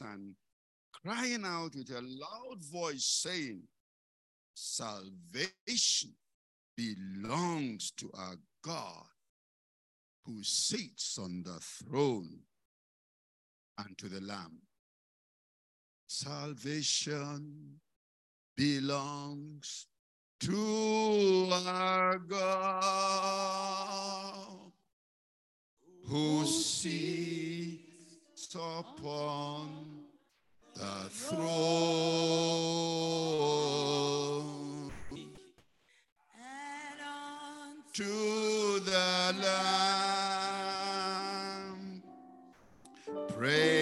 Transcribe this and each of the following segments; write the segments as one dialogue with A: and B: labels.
A: and crying out with a loud voice, saying, Salvation belongs to our God who sits on the throne and to the Lamb. Salvation belongs to our God who sits upon the throne to the Lamb. Praise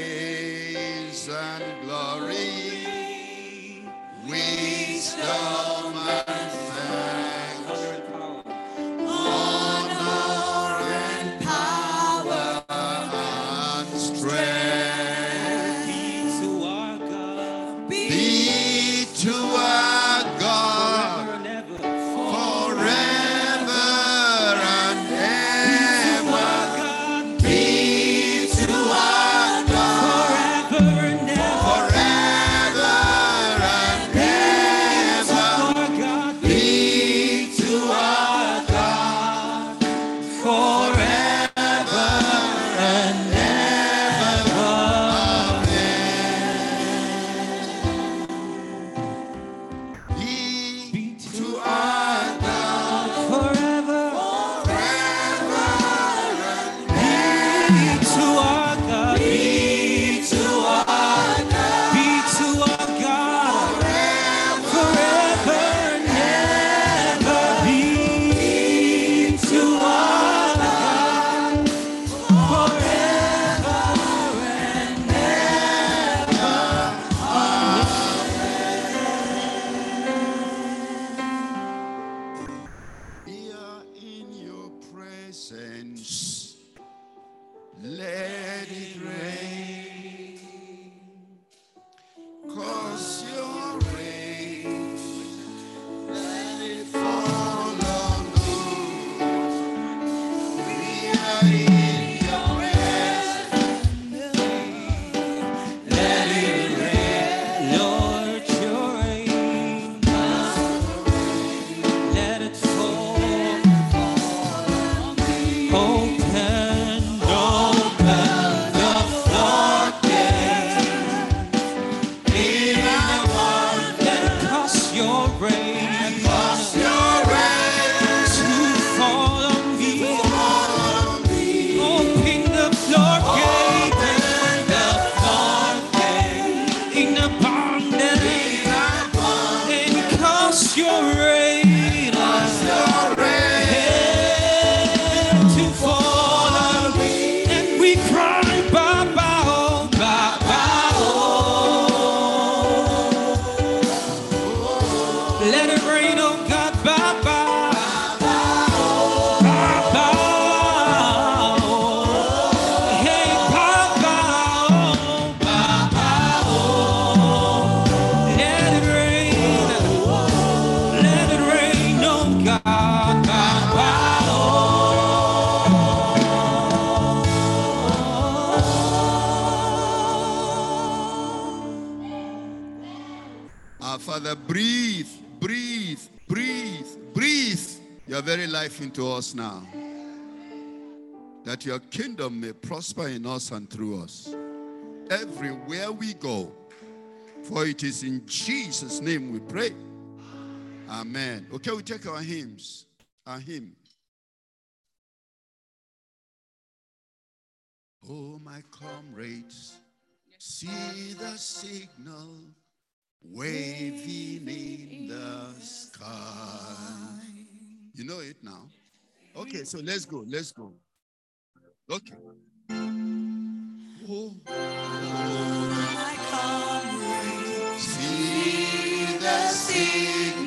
A: now. That your kingdom may prosper in us and through us. Everywhere we go. For it is in Jesus' name we pray. Amen. Okay, we take our hymns. Our hymn. Oh, my comrades, see the signal waving in the sky. You know it now? Okay, so let's go. Let's go. Okay. Oh, see the signal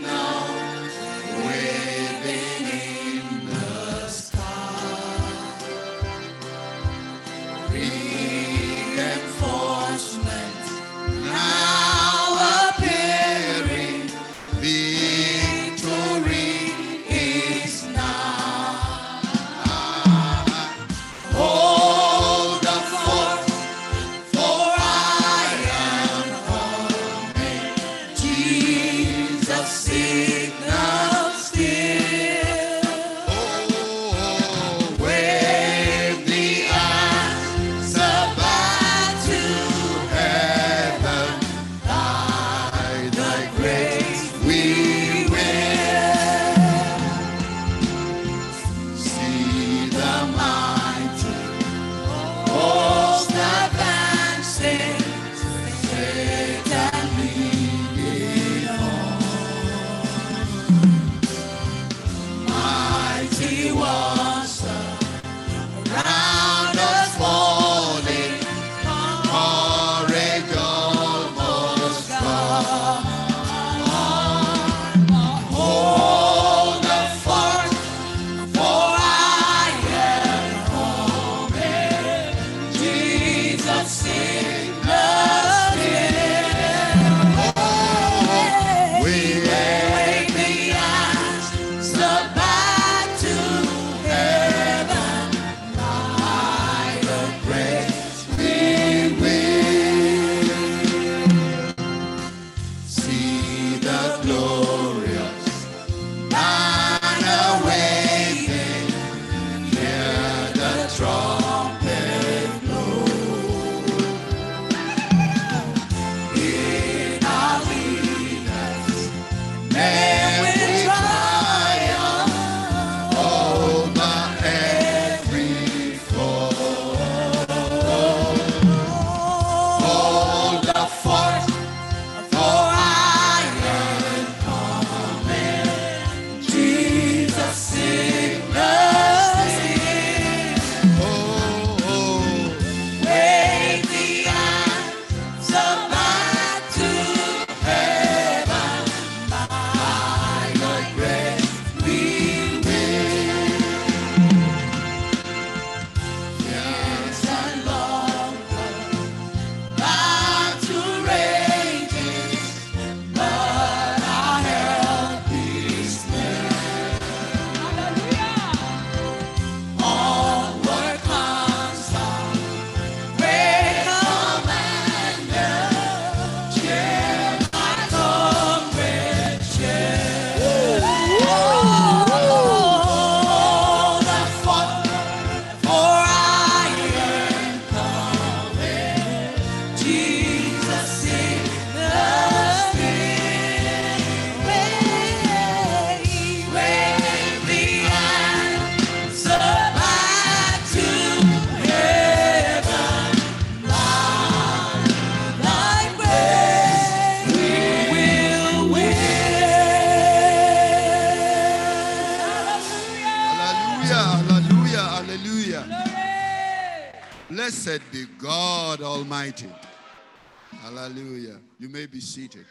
A: be seated.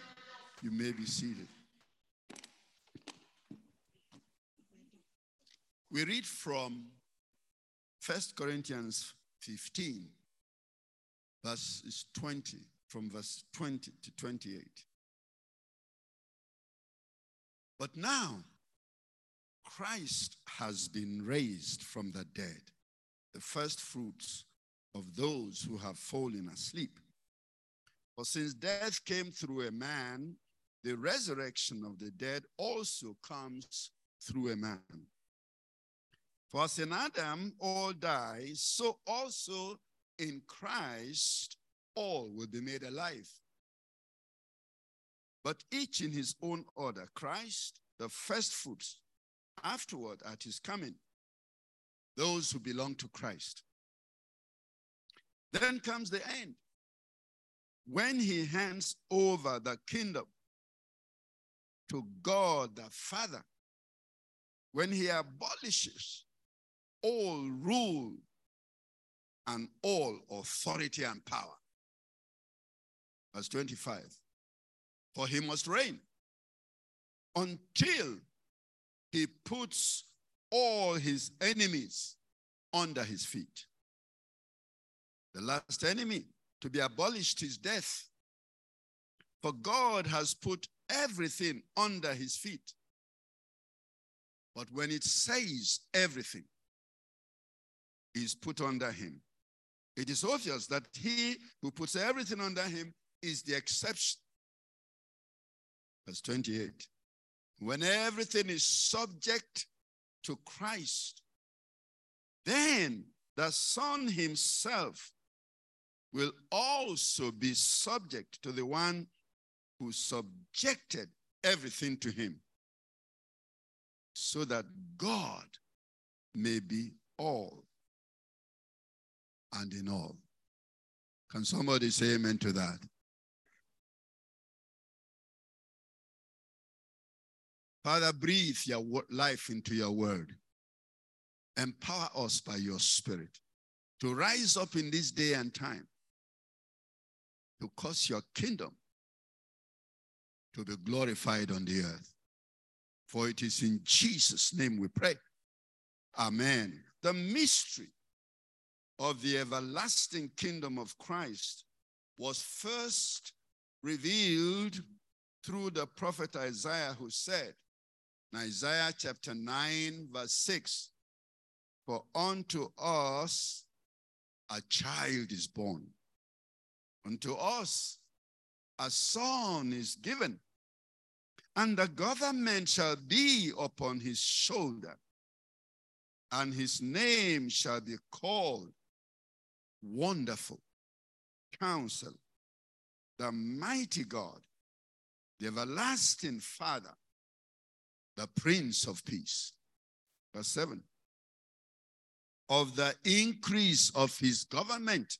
A: You may be seated. We read from 1 Corinthians 15, verses 20, from verse 20 to 28. But now, Christ has been raised from the dead, the first fruits of those who have fallen asleep. For since death came through a man, the resurrection of the dead also comes through a man. For as in Adam all die, so also in Christ all will be made alive. But each in his own order Christ, the first fruits, afterward at his coming, those who belong to Christ. Then comes the end when he hands over the kingdom to God the Father, when he abolishes all rule and all authority and power. Verse 25. For he must reign until he puts all his enemies under his feet. The last enemy to be abolished is death. For God has put everything under his feet. But when it says everything is put under him, it is obvious that he who puts everything under him is the exception. Verse 28. When everything is subject to Christ, then the Son himself will also be subject to the one who subjected everything to him, so that God may be all and in all. Can somebody say amen to that? Father, breathe your life into your word. Empower us by your spirit to rise up in this day and time to cause your kingdom to be glorified on the earth. For it is in Jesus' name we pray. Amen. The mystery of the everlasting kingdom of Christ was first revealed through the prophet Isaiah, who said, in Isaiah chapter 9, verse 6, For unto us a child is born, unto us a son is given, and the government shall be upon his shoulder, and his name shall be called Wonderful, Counsel, the Mighty God, the Everlasting Father, the Prince of Peace. Verse 7 Of the increase of his government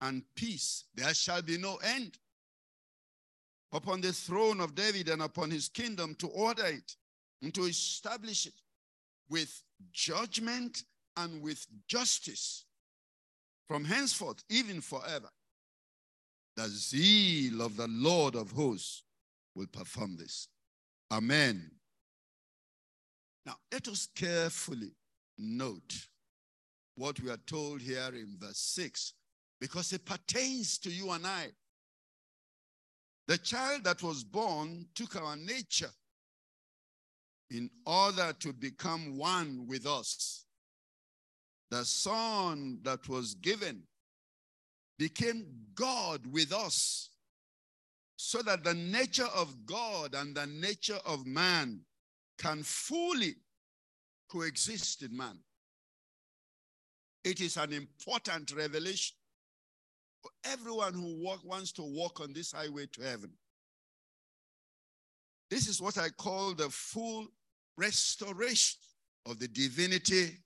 A: and peace, there shall be no end upon the throne of David and upon his kingdom to order it and to establish it with judgment and with justice from henceforth, even forever. The zeal of the Lord of hosts will perform this. Amen. Now, let us carefully note what we are told here in verse 6 because it pertains to you and I. The child that was born took our nature in order to become one with us. The son that was given became God with us so that the nature of God and the nature of man can fully coexist in man. It is an important revelation everyone who walk, wants to walk on this highway to heaven. This is what I call the full restoration of the divinity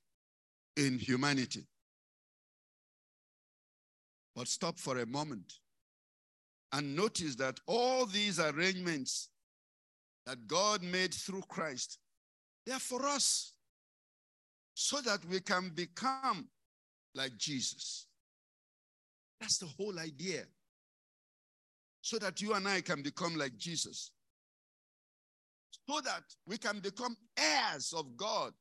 A: in humanity. But stop for a moment and notice that all these arrangements that God made through Christ, they are for us so that we can become like Jesus. That's the whole idea. So that you and I can become like Jesus. So that we can become heirs of God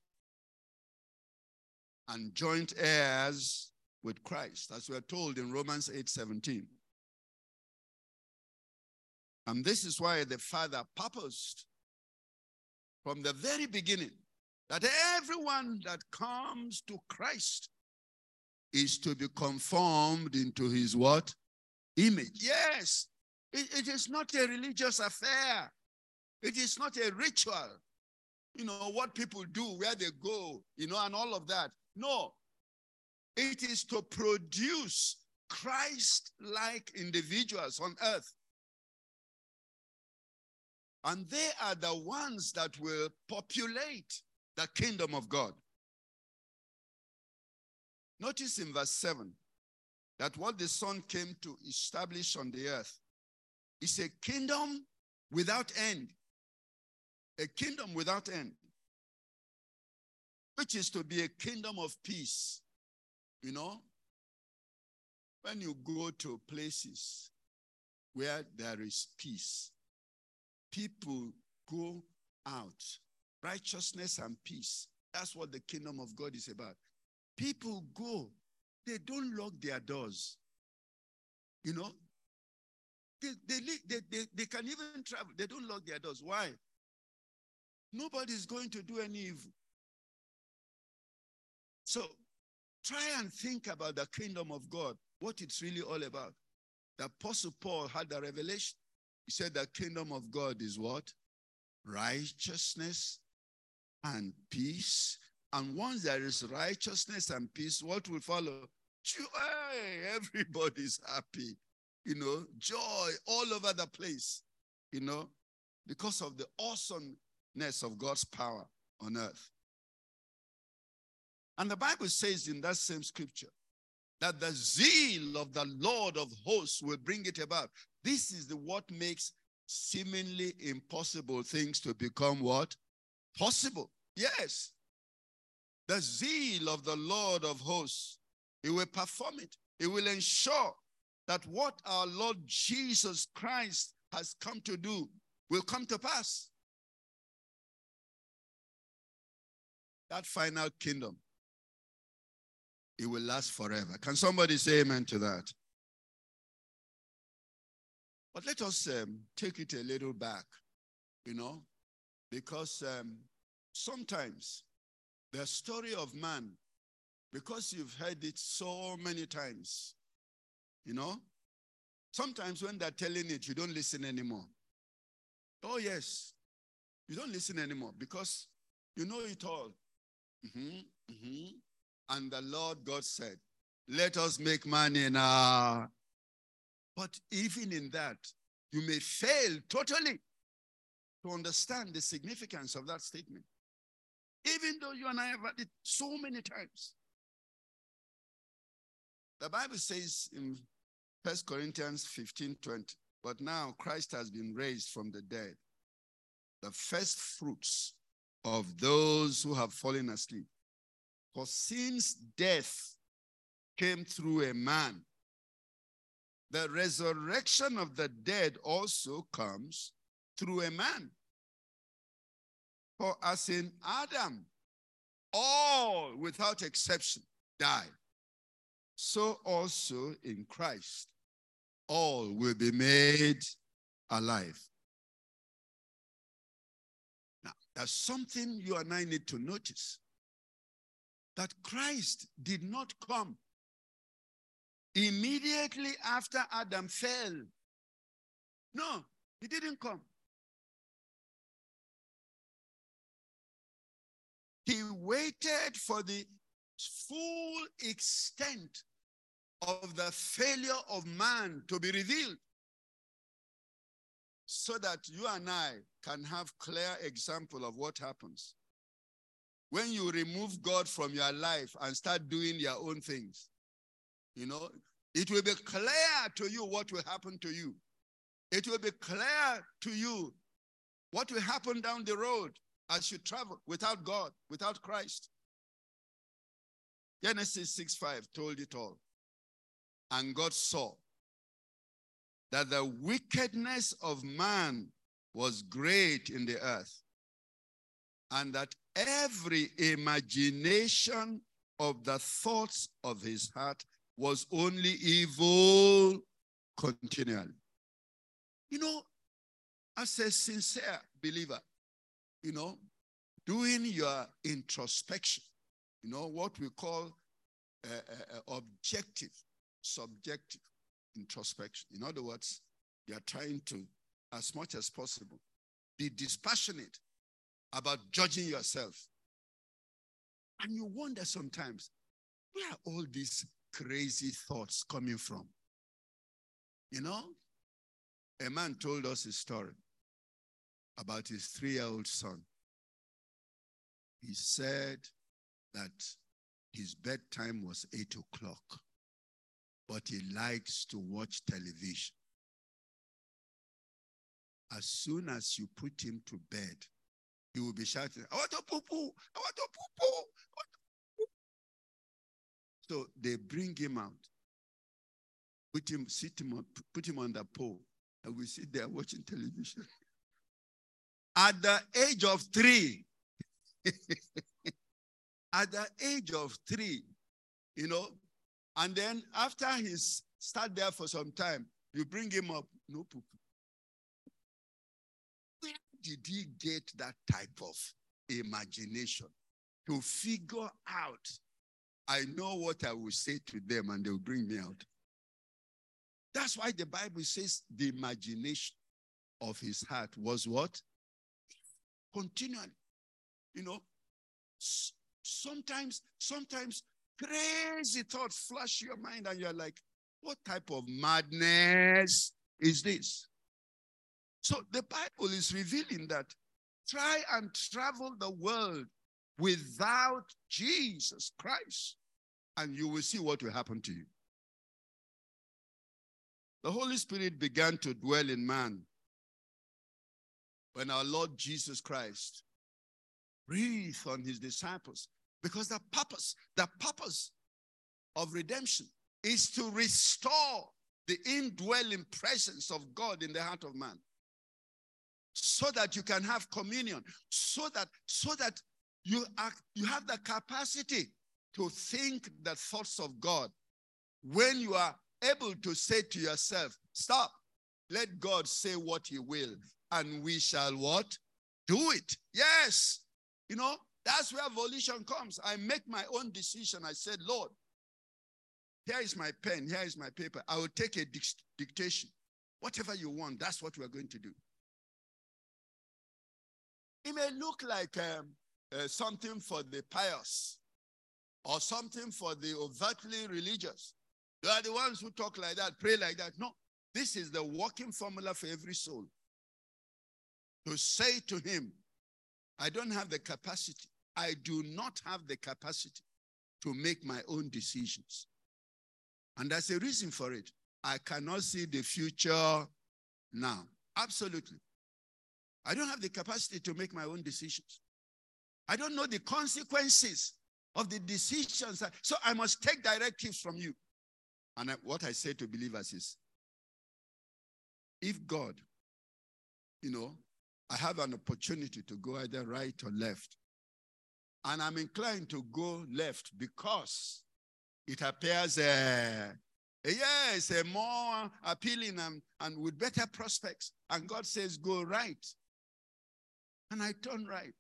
A: and joint heirs with Christ, as we are told in Romans 8 17. And this is why the Father purposed from the very beginning that everyone that comes to Christ is to be conformed into his what? Image. Yes, it, it is not a religious affair. It is not a ritual. You know, what people do, where they go, you know, and all of that. No. It is to produce Christ like individuals on earth. And they are the ones that will populate the kingdom of God. Notice in verse 7 that what the Son came to establish on the earth is a kingdom without end. A kingdom without end, which is to be a kingdom of peace. You know, when you go to places where there is peace, people go out. Righteousness and peace. That's what the kingdom of God is about. People go, they don't lock their doors. You know, they, they, they, they, they can even travel, they don't lock their doors. Why? Nobody's going to do any evil. So try and think about the kingdom of God, what it's really all about. The Apostle Paul had a revelation. He said the kingdom of God is what? Righteousness and peace. And once there is righteousness and peace, what will follow? Joy. Everybody's happy. You know, joy all over the place. You know, because of the awesomeness of God's power on earth. And the Bible says in that same scripture that the zeal of the Lord of hosts will bring it about. This is the what makes seemingly impossible things to become what? Possible. Yes. The zeal of the Lord of hosts, he will perform it. He will ensure that what our Lord Jesus Christ has come to do will come to pass. That final kingdom, it will last forever. Can somebody say amen to that? But let us um, take it a little back, you know, because um, sometimes the story of man, because you've heard it so many times, you know, sometimes when they're telling it, you don't listen anymore. Oh, yes, you don't listen anymore because you know it all. Mhm, mhm. And the Lord God said, Let us make money now. But even in that, you may fail totally to understand the significance of that statement. Even though you and I have heard it so many times. The Bible says in 1 Corinthians 15 20, but now Christ has been raised from the dead, the first fruits of those who have fallen asleep. For since death came through a man, the resurrection of the dead also comes through a man. For as in Adam, all without exception died, so also in Christ, all will be made alive. Now, there's something you and I need to notice that Christ did not come immediately after Adam fell. No, he didn't come. He waited for the full extent of the failure of man to be revealed so that you and I can have clear example of what happens when you remove God from your life and start doing your own things. You know, it will be clear to you what will happen to you. It will be clear to you what will happen down the road as you travel without God, without Christ. Genesis 6 5 told it all. And God saw that the wickedness of man was great in the earth, and that every imagination of the thoughts of his heart was only evil continually. You know, as a sincere believer, you know, doing your introspection, you know, what we call uh, uh, uh, objective, subjective introspection. In other words, you are trying to, as much as possible, be dispassionate about judging yourself. And you wonder sometimes, where are all these crazy thoughts coming from? You know, a man told us a story about his three year old son. He said that his bedtime was eight o'clock, but he likes to watch television. As soon as you put him to bed, he will be shouting, I want to poo poo, I want to poo poo. I want to poo-poo." So they bring him out, put him, sit him on, put him on the pole, and we sit there watching television. At the age of three, at the age of three, you know, and then after he's start there for some time, you bring him up, no poo Where did he get that type of imagination to figure out? I know what I will say to them, and they'll bring me out. That's why the Bible says the imagination of his heart was what? Continually. You know, sometimes, sometimes crazy thoughts flash your mind, and you're like, what type of madness is this? So the Bible is revealing that try and travel the world without Jesus Christ, and you will see what will happen to you. The Holy Spirit began to dwell in man when our Lord Jesus Christ breathed on his disciples. Because the purpose, the purpose of redemption is to restore the indwelling presence of God in the heart of man. So that you can have communion. So that so that you are you have the capacity to think the thoughts of God. When you are able to say to yourself stop. Let God say what he will and we shall what? Do it. Yes. You know that's where volition comes. I make my own decision. I said Lord here is my pen here is my paper. I will take a dic- dictation. Whatever you want that's what we're going to do. It may look like um, uh, something for the pious or something for the overtly religious. They are the ones who talk like that, pray like that. No, this is the working formula for every soul. To say to him, I don't have the capacity, I do not have the capacity to make my own decisions. And there's a reason for it. I cannot see the future now. Absolutely. I don't have the capacity to make my own decisions. I don't know the consequences of the decisions. So I must take directives from you. And I- what I say to believers is if God, you know, I have an opportunity to go either right or left, and I'm inclined to go left because it appears uh, yes, uh, more appealing and, and with better prospects. And God says, go right. And I turn right.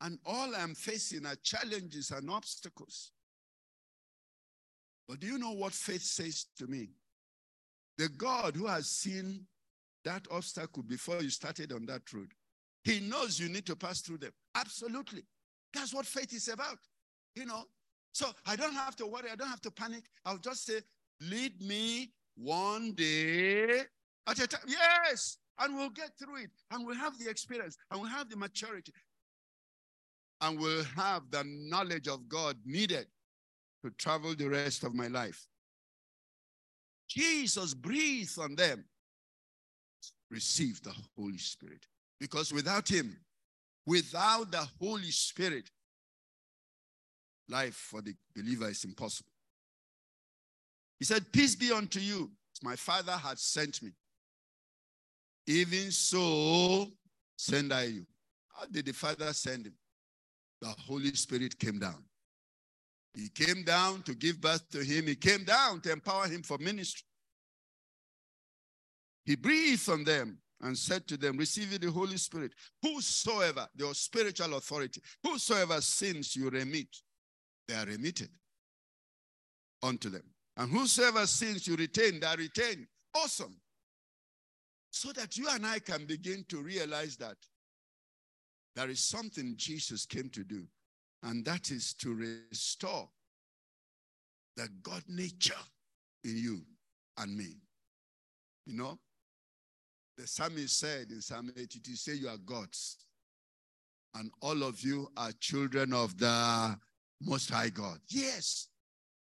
A: And all I'm facing are challenges and obstacles. But do you know what faith says to me? The God who has seen that obstacle before you started on that road, he knows you need to pass through them. Absolutely. That's what faith is about. You know, so I don't have to worry. I don't have to panic. I'll just say, lead me one day at a time. Yes. And we'll get through it. And we'll have the experience. And we'll have the maturity. And we'll have the knowledge of God needed to travel the rest of my life. Jesus breathed on them. Receive the Holy Spirit. Because without him, without the Holy Spirit, Life for the believer is impossible. He said, Peace be unto you. My Father had sent me. Even so, send I you. How did the Father send him? The Holy Spirit came down. He came down to give birth to him. He came down to empower him for ministry. He breathed on them and said to them, Receive the Holy Spirit. Whosoever, your spiritual authority, whosoever sins you remit, they are remitted unto them. And whosoever sins you retain, they are retained. Awesome. So that you and I can begin to realize that there is something Jesus came to do, and that is to restore the God nature in you and me. You know, the psalmist said in Psalm 82, say you are gods, and all of you are children of the Most High God. Yes,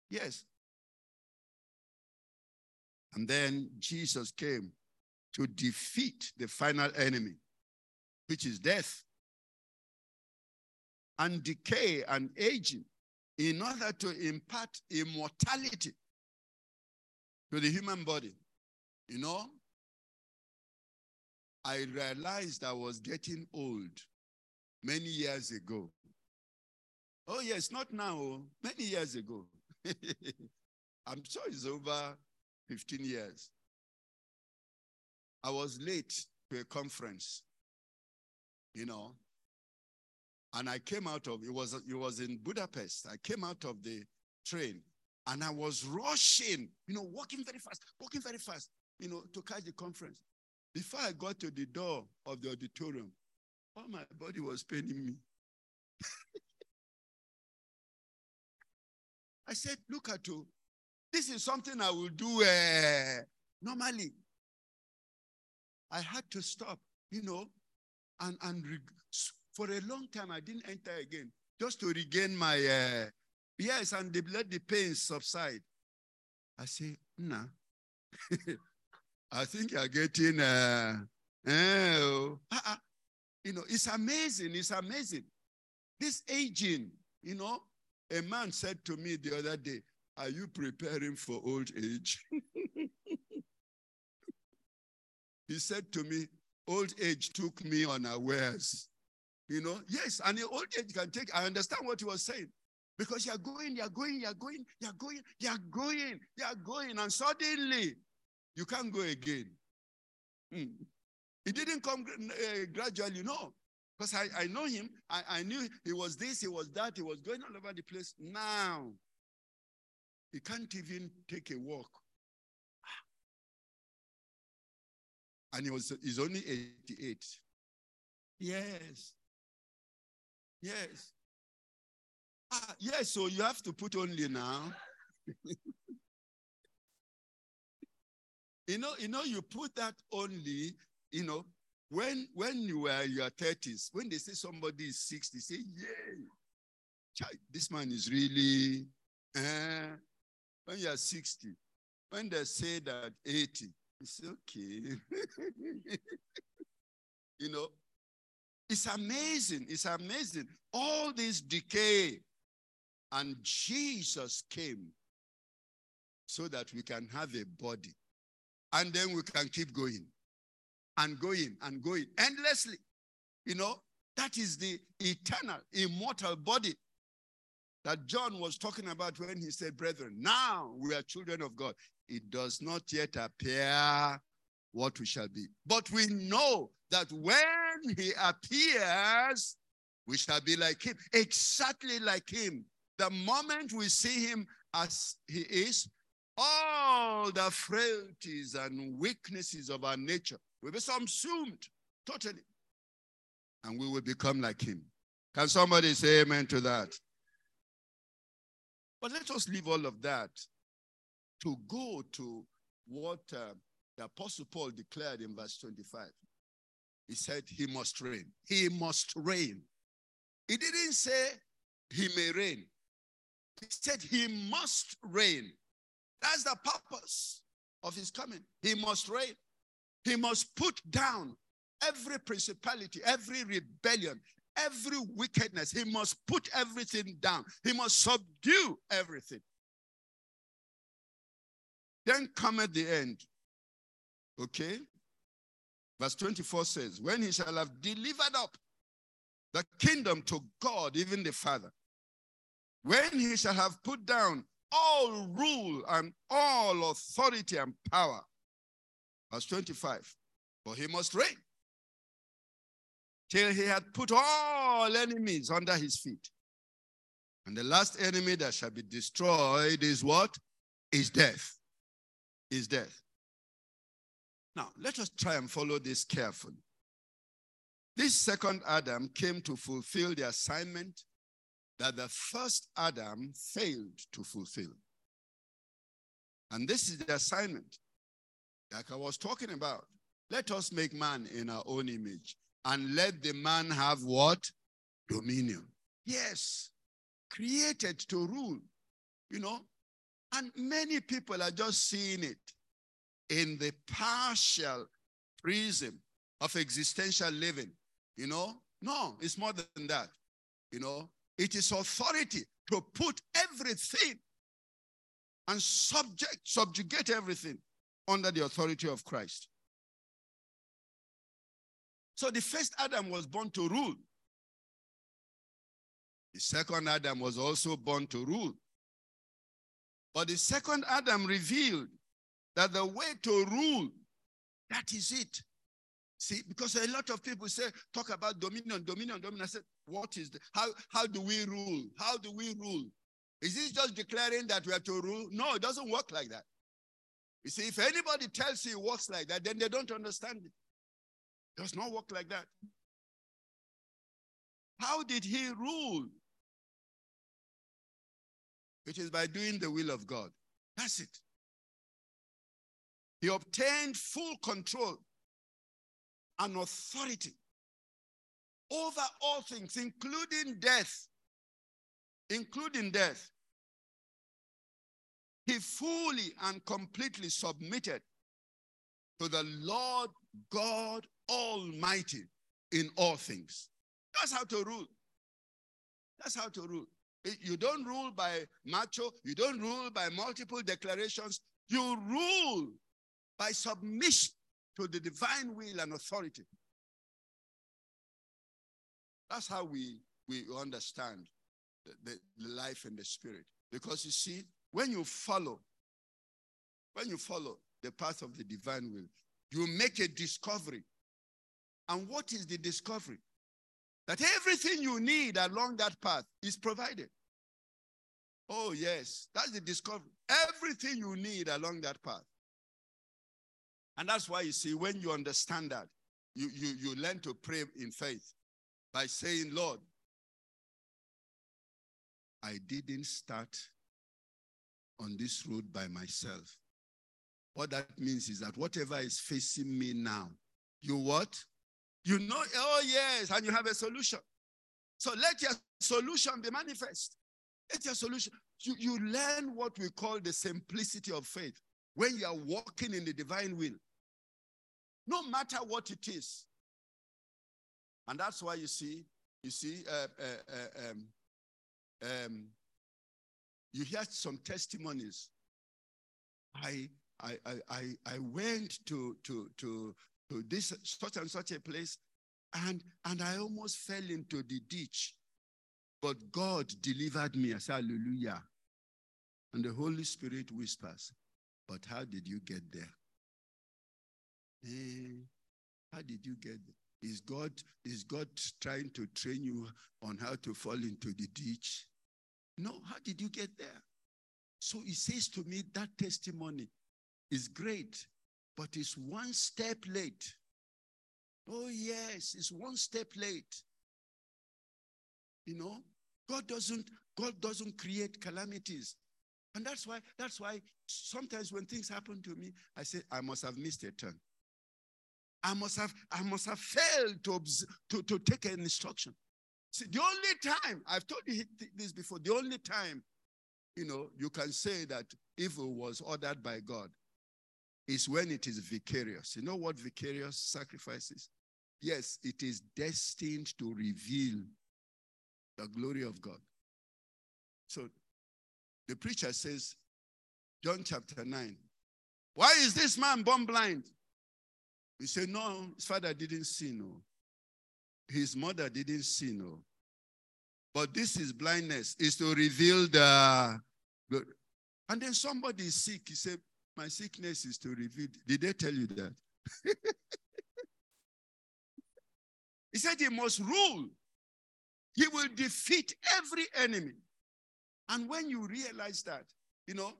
A: yes. And then Jesus came to defeat the final enemy, which is death and decay and aging, in order to impart immortality to the human body. You know, I realized I was getting old many years ago. Oh, yes, not now, many years ago. I'm sure it's over 15 years. I was late to a conference, you know, and I came out of it was it was in Budapest. I came out of the train and I was rushing, you know, walking very fast, walking very fast, you know, to catch the conference. Before I got to the door of the auditorium, all my body was paining me. I said, look at you. This is something I will do uh, normally. I had to stop, you know, and, and for a long time I didn't enter again, just to regain my, uh, yes, and they let the pain subside. I say, nah. I think you're getting, uh, eh, oh, uh-uh. you know, it's amazing. It's amazing. This aging, you know, a man said to me the other day, Are you preparing for old age? he said to me, Old age took me unawares. You know, yes, and the old age can take, I understand what he was saying. Because you're going, you're going, you're going, you're going, you're going, you're going, and suddenly you can't go again. Hmm. It didn't come uh, gradually, no. Because I, I know him. I, I knew he was this, he was that, he was going all over the place. Now, he can't even take a walk. And he was he's only 88. Yes. Yes. Ah, yes, so you have to put only now. you know, you know, you put that only, you know, when when you were in your 30s, when they say somebody is 60, say, yeah, child, this man is really uh, when you're 60, when they say that 80, it's okay. you know, it's amazing. It's amazing. All this decay. And Jesus came so that we can have a body. And then we can keep going and going and going endlessly. You know, that is the eternal, immortal body that John was talking about when he said, Brethren, now we are children of God. It does not yet appear what we shall be. But we know that when he appears, we shall be like him, exactly like him. The moment we see him as he is, all the frailties and weaknesses of our nature will be subsumed totally. And we will become like him. Can somebody say amen to that? But let us leave all of that to go to what uh, the Apostle Paul declared in verse 25. He said, He must reign. He must reign. He didn't say he may reign, he said he must reign. That's the purpose of his coming. He must reign. He must put down every principality, every rebellion, every wickedness. He must put everything down. He must subdue everything. Then come at the end. Okay? Verse 24 says, When he shall have delivered up the kingdom to God, even the Father, when he shall have put down all rule and all authority and power. Verse 25, for he must reign till he had put all enemies under his feet. And the last enemy that shall be destroyed is what? Is death. Is death. Now, let us try and follow this carefully. This second Adam came to fulfill the assignment that the first Adam failed to fulfill. And this is the assignment, like I was talking about. Let us make man in our own image and let the man have what? Dominion. Yes, created to rule, you know. And many people are just seeing it in the partial prism of existential living, you know. No, it's more than that, you know. It is authority to put everything and subject, subjugate everything under the authority of Christ. So the first Adam was born to rule. The second Adam was also born to rule. But the second Adam revealed that the way to rule, that is it. See, because a lot of people say, talk about dominion, dominion, dominion. I said, what is the, how, how do we rule? How do we rule? Is this just declaring that we have to rule? No, it doesn't work like that. You see, if anybody tells you it works like that, then they don't understand it. It does not work like that. How did he rule? It is by doing the will of God. That's it. He obtained full control and authority over all things, including death. Including death. He fully and completely submitted to the Lord God Almighty in all things. That's how to rule. That's how to rule. Eh, you don't rule by macho, you don't rule by multiple declarations. You rule by submission to the divine will and authority. That's how we, we understand the, the life and the spirit. Because you see, when you follow, when you follow the path of the divine will, you make a discovery. And what is the discovery? That everything you need along that path is provided. Oh, yes, that's the discovery. Everything you need along that path. And that's why you see, when you understand that, you, you, you learn to pray in faith by saying, Lord, I didn't start on this road by myself. What that means is that whatever is facing me now, you what? You know, oh yes, and you have a solution. So let your solution be manifest. Let your solution. You, you learn what we call the simplicity of faith when you are walking in the divine will no matter what it is. And that's why you see, you see, uh, uh, uh, um, um, you hear some testimonies. I, I, I, I went to, to, to, to this such and such a place and, and I almost fell into the ditch. But God delivered me. I said, Hallelujah. And the Holy Spirit whispers, But how did you get there? Hey, how did you get there? Is God, is God trying to train you on how to fall into the ditch? No, how did you get there? So he says to me, that testimony is great, but it's one step late. Oh, yes, it's one step late. You know, God doesn't, God doesn't create calamities. And that's why, that's why sometimes when things happen to me, I say, I must have missed a turn. I must have, I must have failed to, to, to take an instruction. See, the only time, I've told you this before, the only time, you know, you can say that evil was ordered by God is when it is vicarious. You know what vicarious sacrifices? yes, it is destined to reveal the glory of God. So the preacher says, John chapter 9, why is this man born blind? He said, No, his father didn't sin, no. His mother didn't sin, no. But this is blindness, is to reveal the good. And then somebody is sick. He said, My sickness is to reveal. Did they tell you that? he said he must rule. He will defeat every enemy. And when you realize that, you know,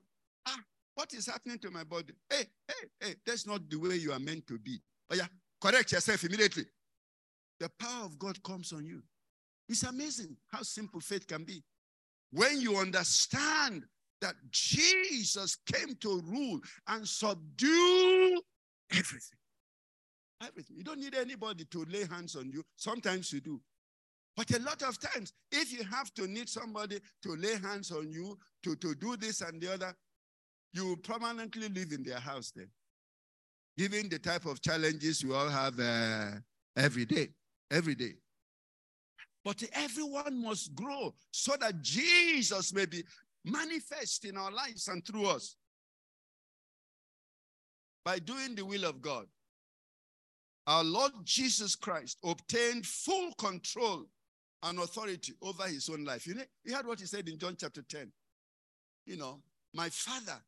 A: ah, what is happening to my body? Hey, hey, hey, that's not the way you are meant to be. Oh, yeah, correct yourself immediately. The power of God comes on you. It's amazing how simple faith can be. When you understand that Jesus came to rule and subdue everything. Everything. You don't need anybody to lay hands on you. Sometimes you do. But a lot of times, if you have to need somebody to lay hands on you to, to do this and the other, you will permanently live in their house then. Given the type of challenges we all have uh, every day, every day. But everyone must grow so that Jesus may be manifest in our lives and through us by doing the will of God. Our Lord Jesus Christ obtained full control and authority over his own life. You know, you heard what he said in John chapter 10. You know, my father,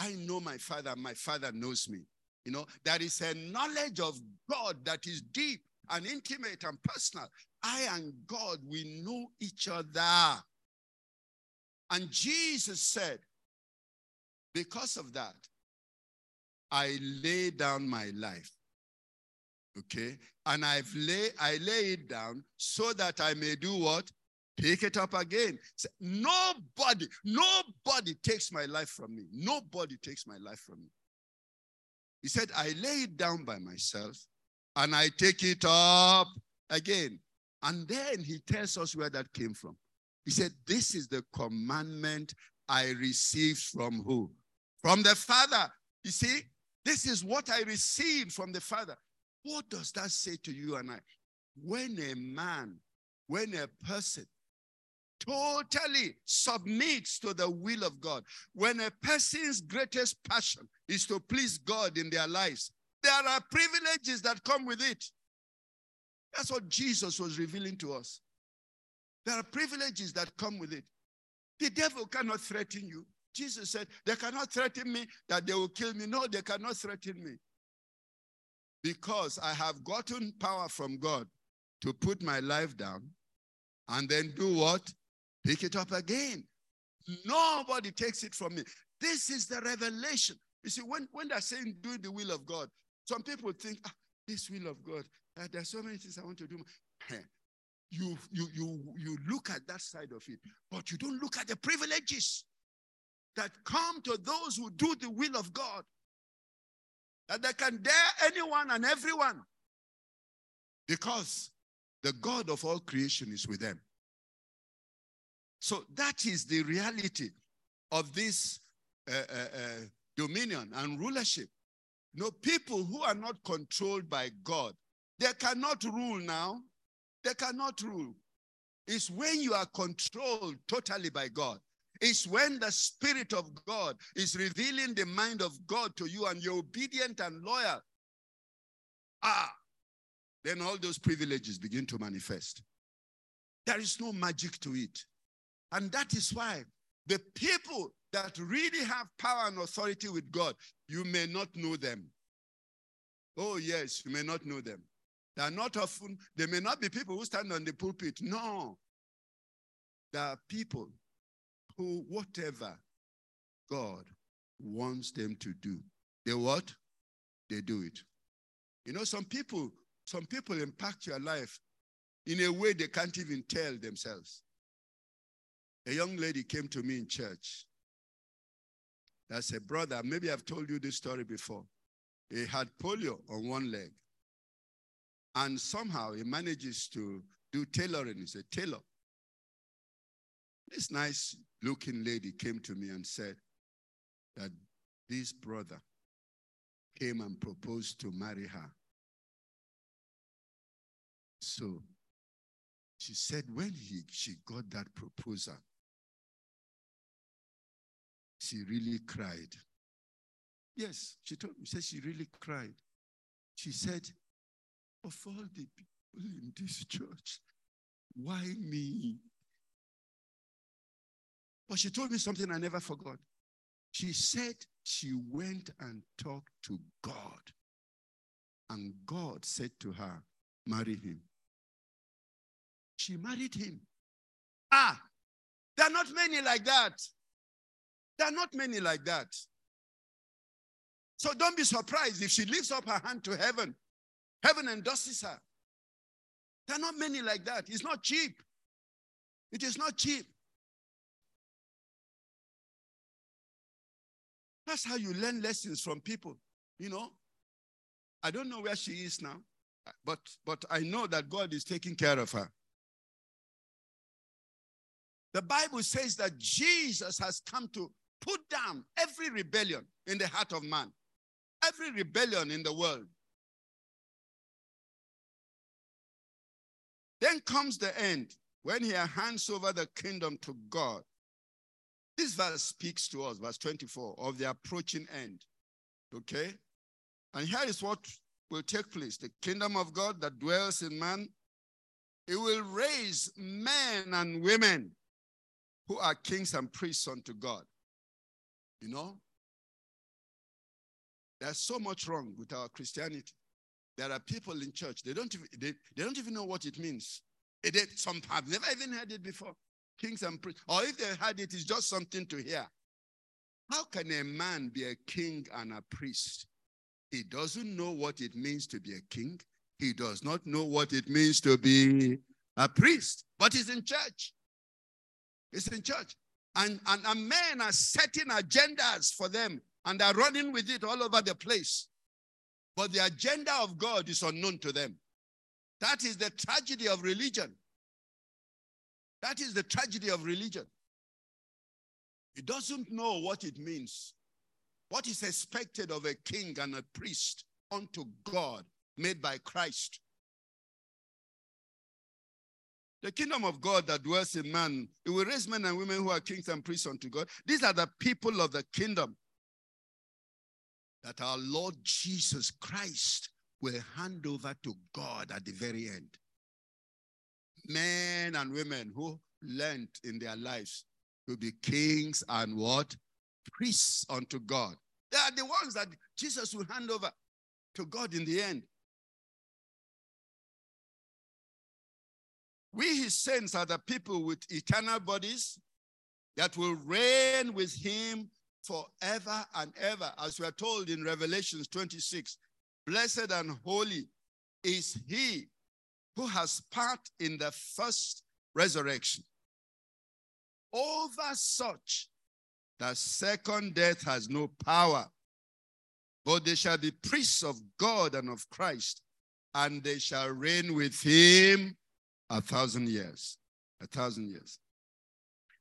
A: I know my father, my father knows me. You know, there is a knowledge of God that is deep and intimate and personal. I and God, we know each other. And Jesus said, because of that, I lay down my life. Okay? And I've lay I lay it down so that I may do what? Pick it up again. Say, nobody, nobody takes my life from me. Nobody takes my life from me. He said, I lay it down by myself and I take it up again. And then he tells us where that came from. He said, This is the commandment I received from who? From the Father. You see, this is what I received from the Father. What does that say to you and I? When a man, when a person totally submits to the will of God, when a person's greatest passion is to please God in their lives, there are privileges that come with it. That's what Jesus was revealing to us. There are privileges that come with it. The devil cannot threaten you. Jesus said, They cannot threaten me that they will kill me. No, they cannot threaten me. Because I have gotten power from God to put my life down and then do what? Pick it up again. Nobody takes it from me. This is the revelation. You see, when, when they're saying do the will of God, some people think, ah, this will of God, uh, there's so many things I want to do. You, you, you, you look at that side of it, but you don't look at the privileges that come to those who do the will of God. That they can dare anyone and everyone because the God of all creation is with them. So that is the reality of this uh, uh, uh, dominion and rulership. You know, people who are not controlled by God, they cannot rule now. They cannot rule. It's when you are controlled totally by God. It's when the Spirit of God is revealing the mind of God to you and you're obedient and loyal. Ah, then all those privileges begin to manifest. There is no magic to it. And that is why the people that really have power and authority with God, you may not know them. Oh, yes, you may not know them. They are not often, they may not be people who stand on the pulpit. No. There are people who, whatever God wants them to do, they what? They do it. You know, some people, some people impact your life in a way they can't even tell themselves. A young lady came to me in church. That's a brother. Maybe I've told you this story before. He had polio on one leg. And somehow he manages to do tailoring. He's a tailor. This nice looking lady came to me and said that this brother came and proposed to marry her. So she said when he, she got that proposal, she really cried. Yes, she told me, said she really cried. She said, Of all the people in this church, why me? But she told me something I never forgot. She said she went and talked to God. And God said to her, Marry him. She married him. Ah, there are not many like that. There are not many like that. So don't be surprised if she lifts up her hand to heaven. Heaven endorses her. There are not many like that. It's not cheap. It is not cheap. That's how you learn lessons from people. You know, I don't know where she is now, but but I know that God is taking care of her. The Bible says that Jesus has come to put down every rebellion in the heart of man, every rebellion in the world. Then comes the end when he hands over the kingdom to God. This verse speaks to us, verse 24, of the approaching end. Okay? And here is what will take place the kingdom of God that dwells in man, it will raise men and women who are kings and priests unto God. You know? There's so much wrong with our Christianity. There are people in church, they don't even, they, they don't even know what it means. They, they- some have never even heard it before. Kings and priests. Or if they heard it, it's just something to hear. How can a man be a king and a priest? He doesn't know what it means to be a king. He does not know what it means to be a priest, but he's in church. He's in church. And, and, and men are setting agendas for them and are running with it all over the place. But the agenda of God is unknown to them. That is the tragedy of religion. That is the tragedy of religion. It doesn't know what it means, what is expected of a king and a priest unto God made by Christ. The kingdom of God that dwells in man, it will raise men and women who are kings and priests unto God. These are the people of the kingdom that our Lord Jesus Christ will hand over to God at the very end. Men and women who learned in their lives to be kings and what? Priests unto God. They are the ones that Jesus will hand over to God in the end. We, his saints, are the people with eternal bodies that will reign with him forever and ever, as we are told in Revelations 26. Blessed and holy is he who has part in the first resurrection. Over such, the second death has no power, but they shall be priests of God and of Christ, and they shall reign with him a thousand years. A thousand years.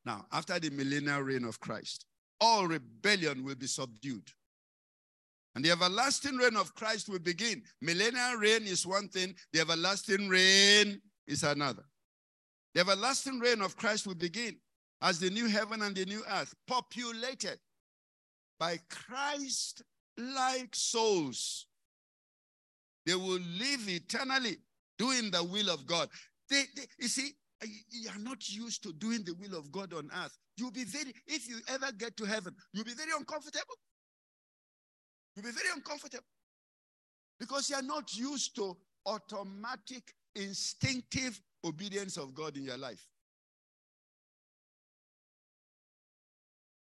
A: Now, after the millennial reign of Christ, all rebellion will be subdued. And the everlasting reign of Christ will begin. Millennial reign is one thing, the everlasting reign is another. The everlasting reign of Christ will begin as the new heaven and the new earth, populated by Christ like souls. They will live eternally doing the will of God. They, they, you see, you are not used to doing the will of God on earth. You'll be very, if you ever get to heaven, you'll be very uncomfortable. You'll be very uncomfortable because you are not used to automatic, instinctive obedience of God in your life.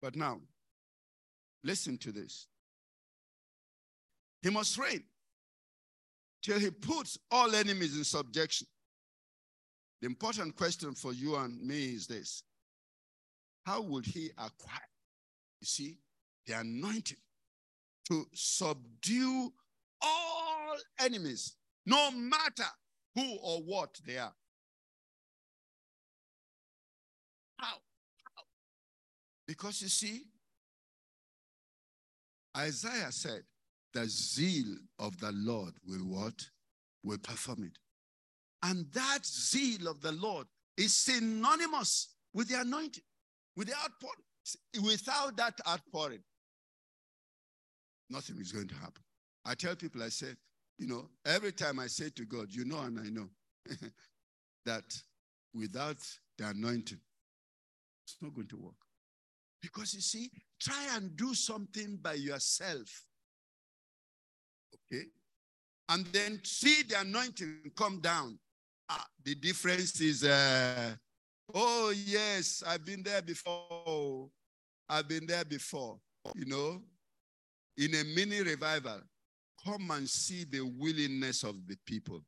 A: But now, listen to this. He must reign till he puts all enemies in subjection. The important question for you and me is this How would he acquire, you see, the anointing to subdue all enemies, no matter who or what they are? How? How? Because you see, Isaiah said, the zeal of the Lord will what? Will perform it. And that zeal of the Lord is synonymous with the anointing, with the outpouring. Without that outpouring, nothing is going to happen. I tell people, I say, you know, every time I say to God, you know, and I know that without the anointing, it's not going to work. Because you see, try and do something by yourself. Okay? And then see the anointing come down. Ah, the difference is, uh, oh, yes, I've been there before. I've been there before. You know, in a mini revival, come and see the willingness of the people.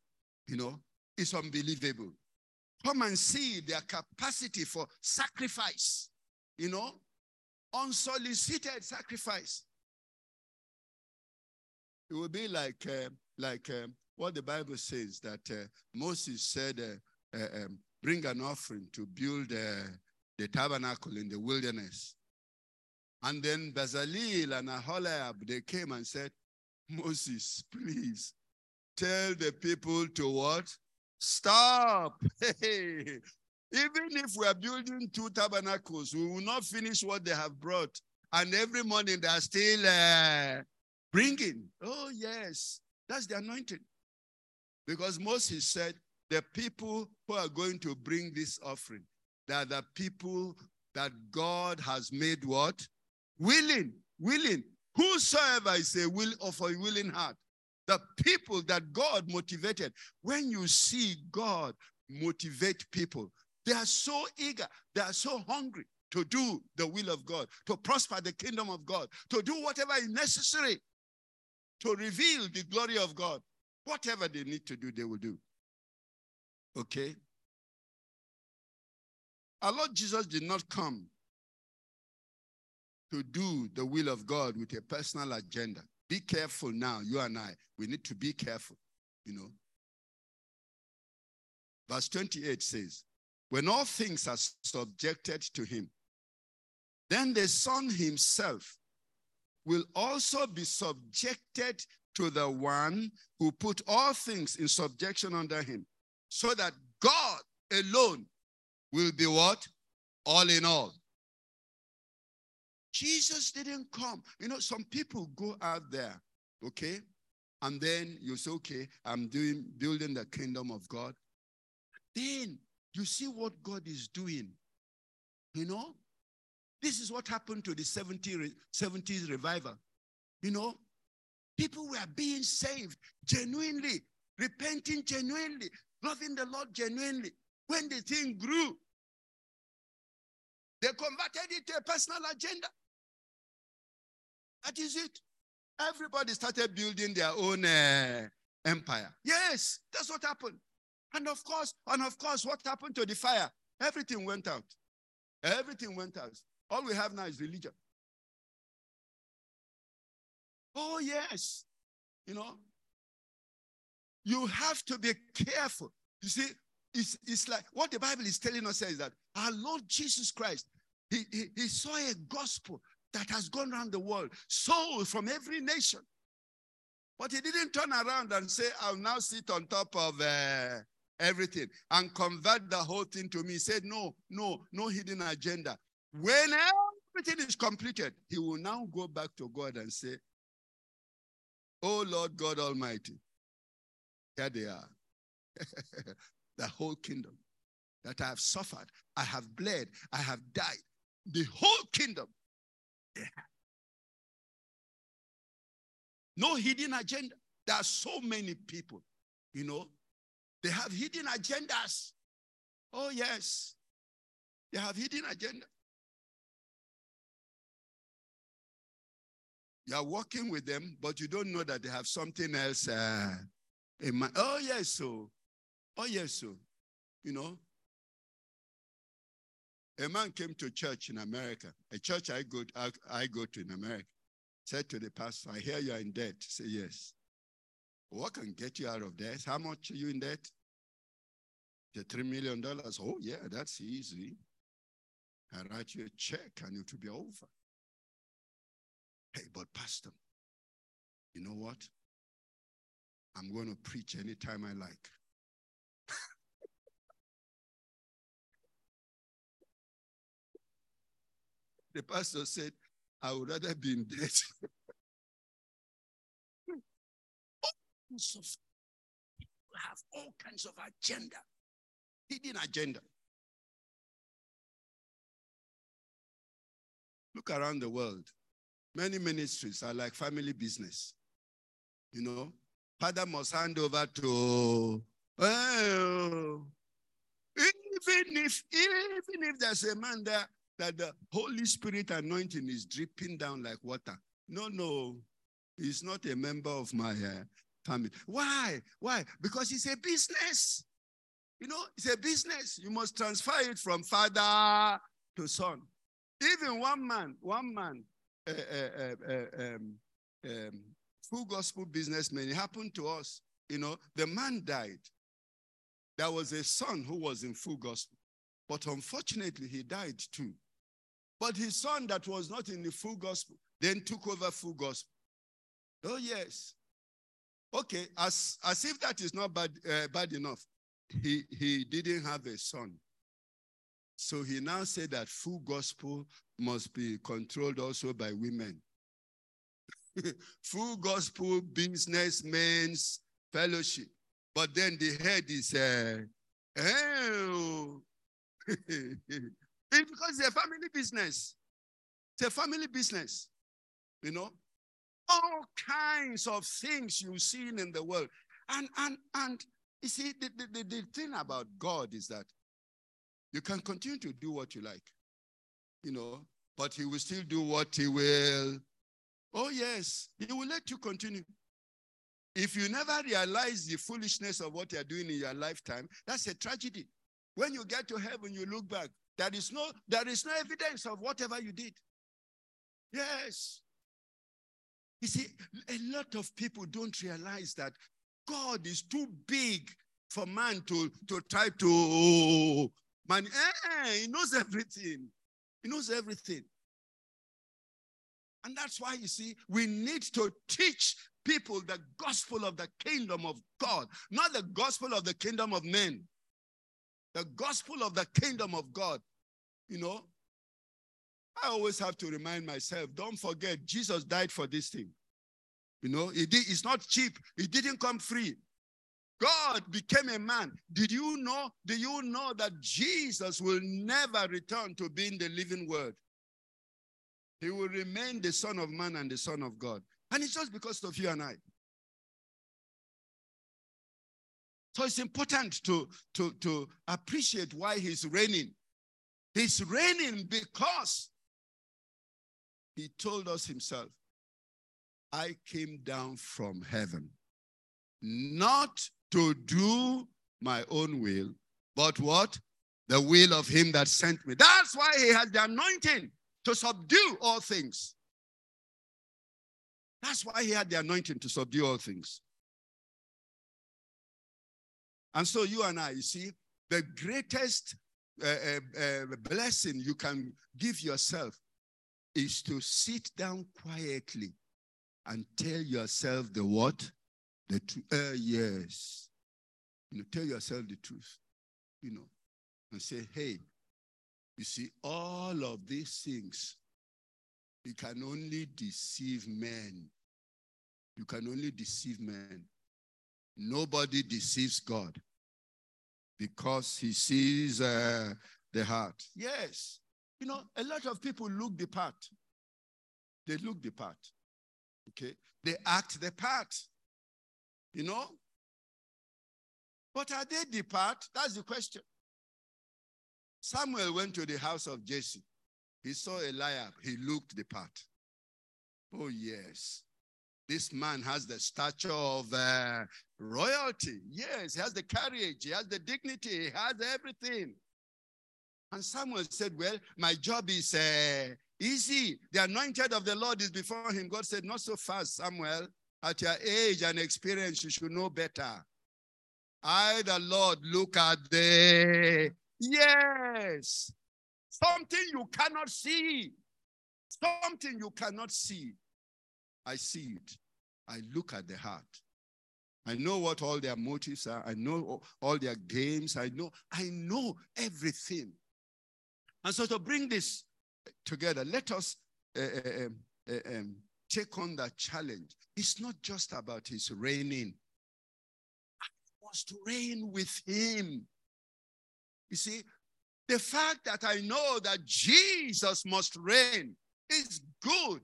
A: You know, it's unbelievable. Come and see their capacity for sacrifice. You know, unsolicited sacrifice. It will be like uh, like uh, what the Bible says that uh, Moses said, uh, uh, um, "Bring an offering to build uh, the tabernacle in the wilderness." And then Bezalel and Aholiab they came and said, "Moses, please tell the people to what? Stop! Even if we are building two tabernacles, we will not finish what they have brought. And every morning they are still uh, bringing. Oh, yes, that's the anointing. Because Moses said, the people who are going to bring this offering, they are the people that God has made what? Willing, willing. Whosoever is a will of a willing heart. The people that God motivated. When you see God motivate people, they are so eager, they are so hungry to do the will of God, to prosper the kingdom of God, to do whatever is necessary to reveal the glory of God. Whatever they need to do, they will do. Okay? Our Lord Jesus did not come to do the will of God with a personal agenda. Be careful now, you and I. We need to be careful, you know. Verse 28 says, when all things are subjected to him, then the Son himself will also be subjected to the one who put all things in subjection under him, so that God alone will be what? All in all. Jesus didn't come. You know, some people go out there, okay? And then you say, okay, I'm doing building the kingdom of God. Then you see what God is doing. You know, this is what happened to the 70, 70s revival. You know, people were being saved genuinely, repenting genuinely, loving the Lord genuinely. When the thing grew, they converted it to a personal agenda. That is it. Everybody started building their own uh, empire. Yes, that's what happened. And of course, and of course, what happened to the fire? Everything went out. Everything went out. All we have now is religion. Oh, yes. You know, you have to be careful. You see, it's, it's like what the Bible is telling us is that our Lord Jesus Christ, he, he, he saw a gospel that has gone around the world, souls from every nation. But he didn't turn around and say, I'll now sit on top of uh, everything and convert the whole thing to me. He said, No, no, no hidden agenda. When everything is completed, he will now go back to God and say, Oh Lord God Almighty, here they are. the whole kingdom that I have suffered, I have bled, I have died. The whole kingdom. Yeah. No hidden agenda. There are so many people, you know, they have hidden agendas. Oh, yes. They have hidden agenda. You are working with them, but you don't know that they have something else uh, in mind. Oh, yes, so. Oh, yes, so. You know, a man came to church in America, a church I go, I, I go to in America, said to the pastor, I hear you are in debt. Say, yes. What can get you out of debt? How much are you in debt? The $3 million. Oh, yeah, that's easy. I write you a check and it will be over. Hey, but Pastor, you know what? I'm going to preach anytime I like. the pastor said, I would rather be in debt. have all kinds of agenda, hidden agenda. Look around the world. Many ministries are like family business. You know, father must hand over to oh, even if even if there's a man there that the Holy Spirit anointing is dripping down like water. No, no, he's not a member of my uh, family. Why? Why? Because it's a business. You know, it's a business. You must transfer it from father to son. Even one man, one man, uh, um, um, full gospel businessman, it happened to us. You know, the man died. There was a son who was in full gospel, but unfortunately, he died too. But his son that was not in the full gospel then took over full gospel. Oh, yes. Okay, as, as if that is not bad, uh, bad enough, he, he didn't have a son. So he now said that full gospel must be controlled also by women. full gospel businessmen's fellowship. But then the head is, uh, oh. it's because it's a family business. It's a family business. You know, all kinds of things you've seen in the world. And and and you see, the, the, the, the thing about God is that you can continue to do what you like, you know, but he will still do what he will. Oh, yes, he will let you continue. If you never realize the foolishness of what you're doing in your lifetime, that's a tragedy. When you get to heaven, you look back. There is no, there is no evidence of whatever you did. Yes. You see, a lot of people don't realize that God is too big for man to, to try to man. Eh, he knows everything. He knows everything. And that's why you see, we need to teach people the gospel of the kingdom of God, not the gospel of the kingdom of men. The gospel of the kingdom of God. You know, I always have to remind myself don't forget, Jesus died for this thing. You know, it's not cheap, it didn't come free. God became a man. Did you know? Do you know that Jesus will never return to being the living word? He will remain the Son of Man and the Son of God. And it's just because of you and I. So it's important to, to, to appreciate why he's reigning. He's reigning because he told us himself, I came down from heaven, not to do my own will, but what? The will of him that sent me. That's why he has the anointing to subdue all things. That's why he had the anointing to subdue all things. And so you and I, you see, the greatest uh, uh, uh, blessing you can give yourself is to sit down quietly and tell yourself the what? The truth. Uh, yes. You know, tell yourself the truth. You know, and say, hey, you see, all of these things, you can only deceive men. You can only deceive men. Nobody deceives God because he sees uh, the heart. Yes. You know, a lot of people look the part. They look the part. Okay? They act the part. You know? But are they depart? That's the question. Samuel went to the house of Jesse. He saw Eliab. He looked the part. Oh, yes. This man has the stature of uh, royalty. Yes, he has the courage, he has the dignity, he has everything. And Samuel said, Well, my job is uh, easy. The anointed of the Lord is before him. God said, Not so fast, Samuel. At your age and experience, you should know better. I, the Lord, look at the yes, something you cannot see, something you cannot see. I see it. I look at the heart. I know what all their motives are. I know all their games. I know, I know everything. And so to bring this together, let us uh, um, uh, um, take on that challenge. It's not just about his reigning. I wants to reign with him. You see, the fact that I know that Jesus must reign is good.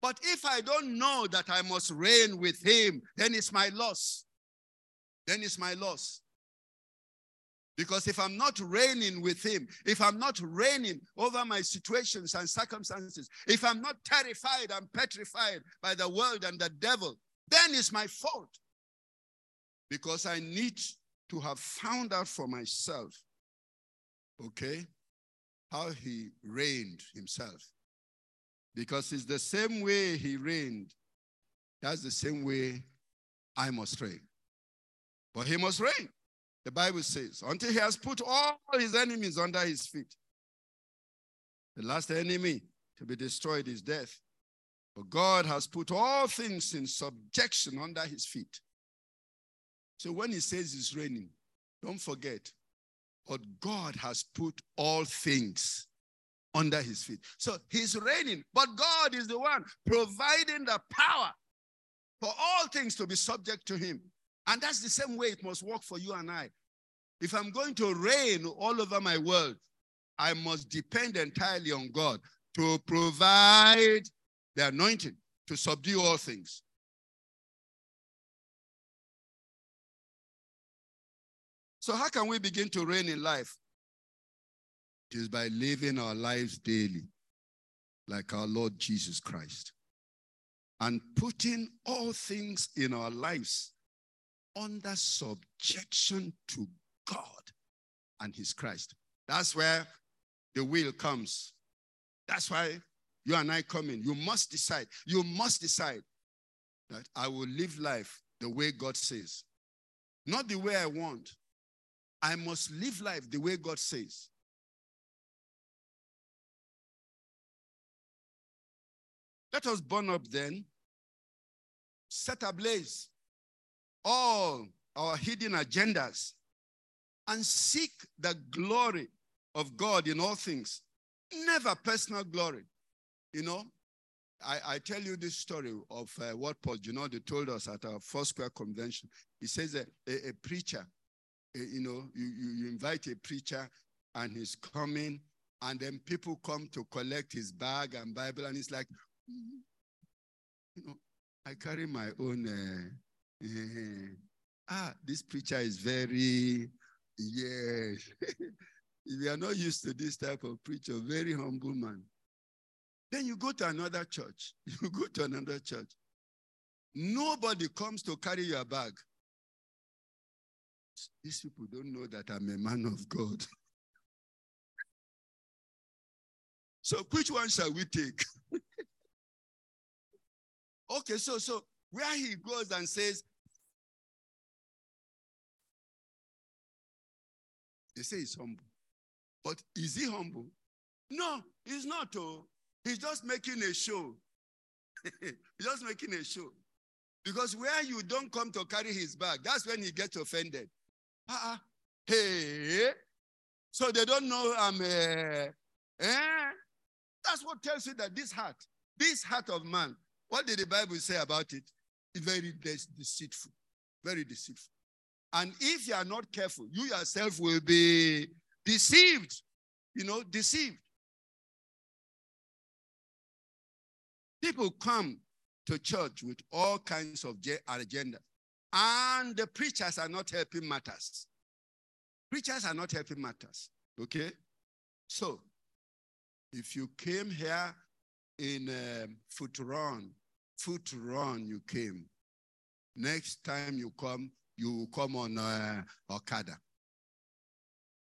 A: But if I don't know that I must reign with him, then it's my loss. Then it's my loss. Because if I'm not reigning with him, if I'm not reigning over my situations and circumstances, if I'm not terrified and petrified by the world and the devil, then it's my fault. Because I need to have found out for myself, okay, how he reigned himself. Because it's the same way he reigned, that's the same way I must reign. But he must reign. The Bible says, until he has put all his enemies under his feet. The last enemy to be destroyed is death. But God has put all things in subjection under his feet. So when he says he's reigning, don't forget, but God has put all things under his feet. So he's reigning, but God is the one providing the power for all things to be subject to him. And that's the same way it must work for you and I. If I'm going to reign all over my world, I must depend entirely on God to provide the anointing to subdue all things. So, how can we begin to reign in life? It is by living our lives daily like our Lord Jesus Christ and putting all things in our lives under subjection to God and His Christ. That's where the will comes. That's why you and I come in. You must decide. You must decide that I will live life the way God says, not the way I want. I must live life the way God says. Let us burn up then, set ablaze all our hidden agendas and seek the glory of God in all things, never personal glory. You know, I, I tell you this story of uh, what Paul Junodi told us at our first square convention. He says a, a, a preacher, uh, you know, you, you, invite a preacher and he's coming, and then people come to collect his bag and Bible, and he's like, "Mm, you know, I carry my own. Uh, uh, ah, this preacher is very, yes. if you are not used to this type of preacher, very humble man. Then you go to another church. You go to another church. Nobody comes to carry your bag. These people don't know that I'm a man of God. so which one shall we take? okay, so so where he goes and says, they say he's humble. But is he humble? No, he's not. Oh. He's just making a show. he's just making a show. Because where you don't come to carry his bag, that's when he gets offended. Uh-uh. Hey, so they don't know I'm a. Eh? That's what tells you that this heart, this heart of man, what did the Bible say about it? It's very deceitful, very deceitful. And if you are not careful, you yourself will be deceived. You know, deceived. People come to church with all kinds of ge- agenda, and the preachers are not helping matters. Preachers are not helping matters. Okay? So, if you came here in um, foot run, foot run, you came. Next time you come, you will come on uh, Okada.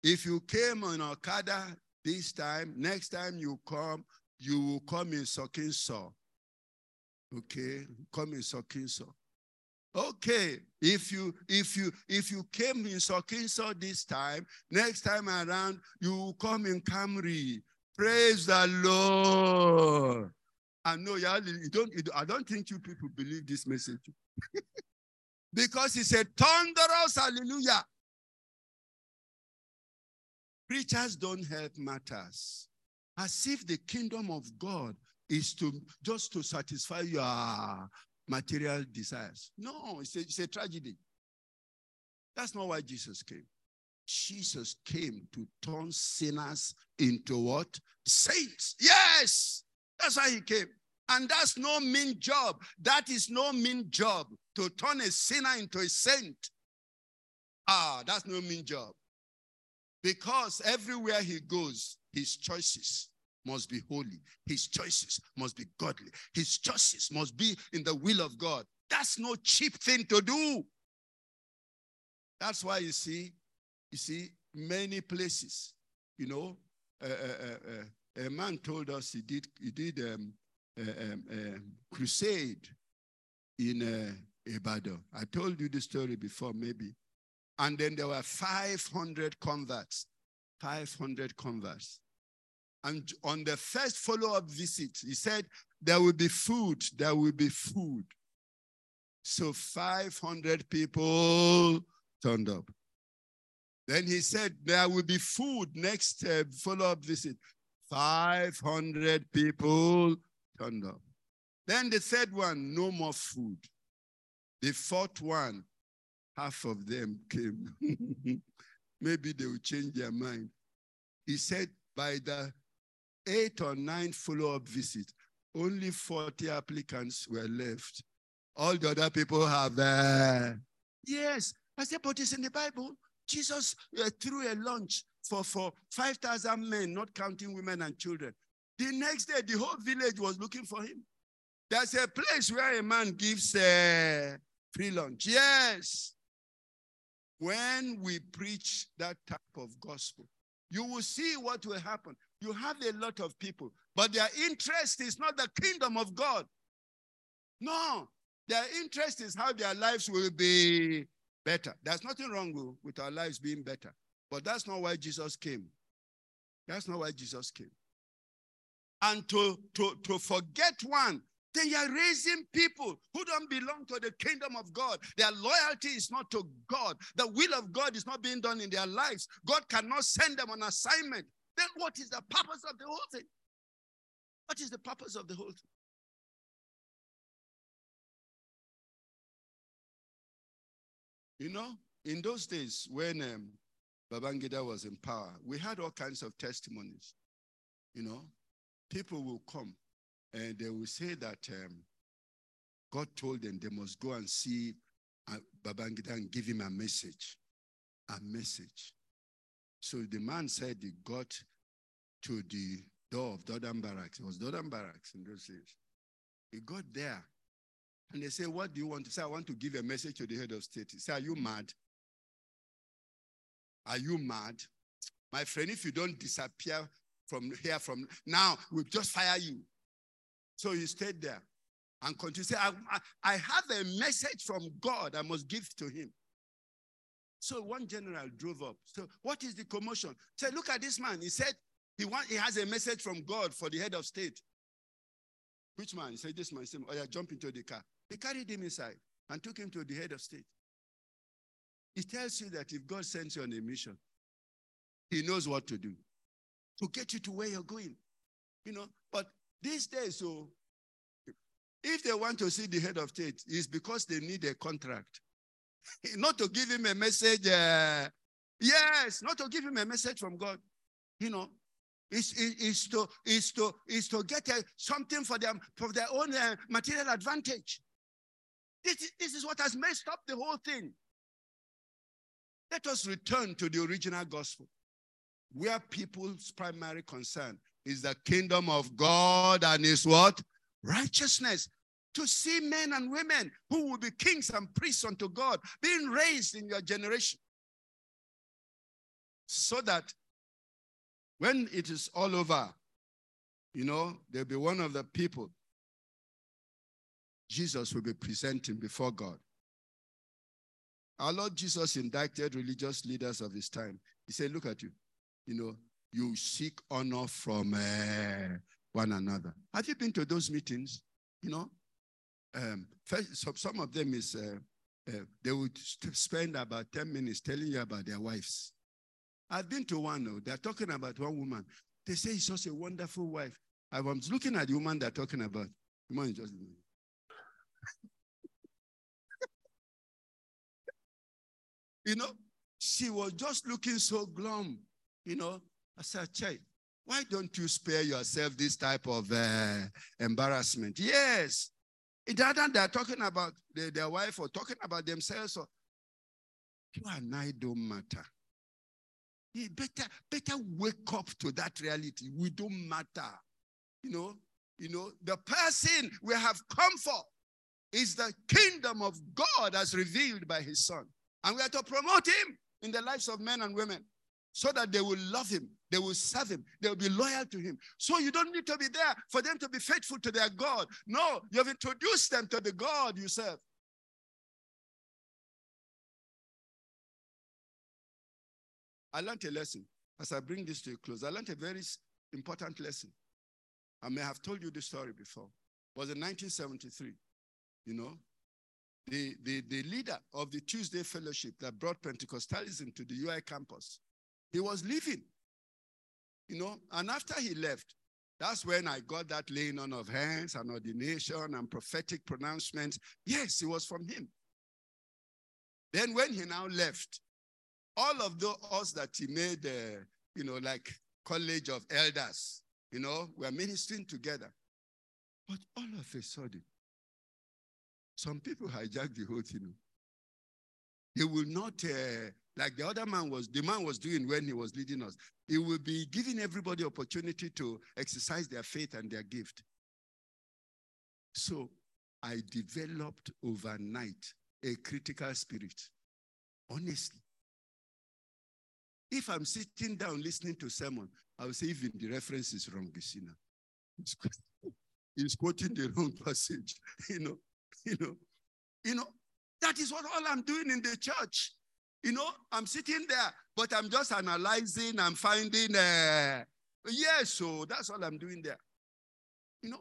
A: If you came on Okada this time, next time you come, you will come in Sokinso. Okay, come in Sokinso. Okay, if you if you if you came in Sokinso this time, next time around you will come in Camry. Praise the Lord. I know you you don't. You, I don't think you people believe this message because it's a thunderous hallelujah. Preachers don't help matters. as if the kingdom of God is to just to satisfy your material desires. No, it's a, it's a tragedy. That's not why Jesus came. Jesus came to turn sinners into what? Saints. Yes, that's why he came. And that's no mean job. That is no mean job to turn a sinner into a saint. Ah, that's no mean job. Because everywhere he goes, his choices must be holy. His choices must be godly. His choices must be in the will of God. That's no cheap thing to do. That's why you see, you see, many places, you know, uh, uh, uh, uh, a man told us he did he did um, crusade in uh, Ibadan. I told you the story before, maybe. And then there were 500 converts, 500 converts. And on the first follow-up visit, he said, there will be food, there will be food. So 500 people turned up. Then he said, there will be food next uh, follow-up visit. 500 people turned up. Then the third one, no more food. The fourth one, half of them came. Maybe they will change their mind. He said by the eight or nine follow-up visit, only 40 applicants were left. All the other people have, uh, yes. I said, but it's in the Bible. Jesus uh, threw a lunch for, for 5,000 men, not counting women and children. The next day, the whole village was looking for him. There's a place where a man gives uh, free lunch. Yes. When we preach that type of gospel, you will see what will happen. You have a lot of people, but their interest is not the kingdom of God. No, their interest is how their lives will be better. There's nothing wrong with our lives being better, but that's not why Jesus came. That's not why Jesus came. And to, to, to forget one, then you're raising people who don't belong to the kingdom of God. Their loyalty is not to God. The will of God is not being done in their lives. God cannot send them on assignment. Then what is the purpose of the whole thing? What is the purpose of the whole thing? You know, in those days when um, Babangida was in power, we had all kinds of testimonies. You know, people will come and they will say that um, God told them they must go and see uh, Babangida and give him a message. A message. So the man said he got to the door of Dodan Barracks. It was Dodan Barracks in those days. He got there and they say, What do you want to say? I want to give a message to the head of state. He said, Are you mad? Are you mad? My friend, if you don't disappear from here from now, we'll just fire you. So he stayed there and continued say, I, I, I have a message from God I must give to him. So one general drove up. So what is the commotion? Say, look at this man. He said he want, he has a message from God for the head of state. Which man? He said, this man. He said, oh yeah, jump into the car. They carried him inside and took him to the head of state. It tells you that if God sends you on a mission, he knows what to do to get you to where you're going. You know, but these days, so if they want to see the head of state, it's because they need a contract. not to give him a message. Uh, yes, not to give him a message from God. You know, it's, it's, to, it's, to, it's to get uh, something for them for their own uh, material advantage. This, this is what has messed up the whole thing. Let us return to the original gospel, where people's primary concern is the kingdom of God and his what? Righteousness. To see men and women who will be kings and priests unto God being raised in your generation. So that when it is all over, you know, there'll be one of the people Jesus will be presenting before God. Our Lord Jesus indicted religious leaders of his time. He said, Look at you. You know, you seek honor from uh, one another. Have you been to those meetings? You know, um, first, so some of them is uh, uh, they would spend about 10 minutes telling you about their wives. I've been to one, though. They're talking about one woman. They say he's just a wonderful wife. I was looking at the woman they're talking about. The woman just. you know, she was just looking so glum. You know, I said, Chai, why don't you spare yourself this type of uh, embarrassment? Yes. It other they're talking about their, their wife or talking about themselves. Or, you and I don't matter. You better, better wake up to that reality. We don't matter. You know, you know, the person we have come for is the kingdom of God as revealed by his son. And we are to promote him in the lives of men and women so that they will love him, they will serve him, they will be loyal to him. So you don't need to be there for them to be faithful to their God. No, you have introduced them to the God you serve. I learned a lesson as I bring this to a close. I learned a very important lesson. I may have told you this story before. It was in 1973. You know, the, the, the leader of the Tuesday Fellowship that brought Pentecostalism to the UI campus, he was leaving. You know, and after he left, that's when I got that laying on of hands and ordination and prophetic pronouncements. Yes, it was from him. Then when he now left, all of the us that he made, uh, you know, like college of elders, you know, we're ministering together. But all of a sudden, some people hijack the whole thing. They will not, uh, like the other man was, the man was doing when he was leading us. He will be giving everybody opportunity to exercise their faith and their gift. So I developed overnight a critical spirit. Honestly. If I'm sitting down listening to sermon, I will say even the reference is wrong, quoting- he's quoting the wrong passage. You know, you know, you know, that is what all I'm doing in the church. You know, I'm sitting there, but I'm just analyzing, I'm finding uh yes, so that's all I'm doing there. You know,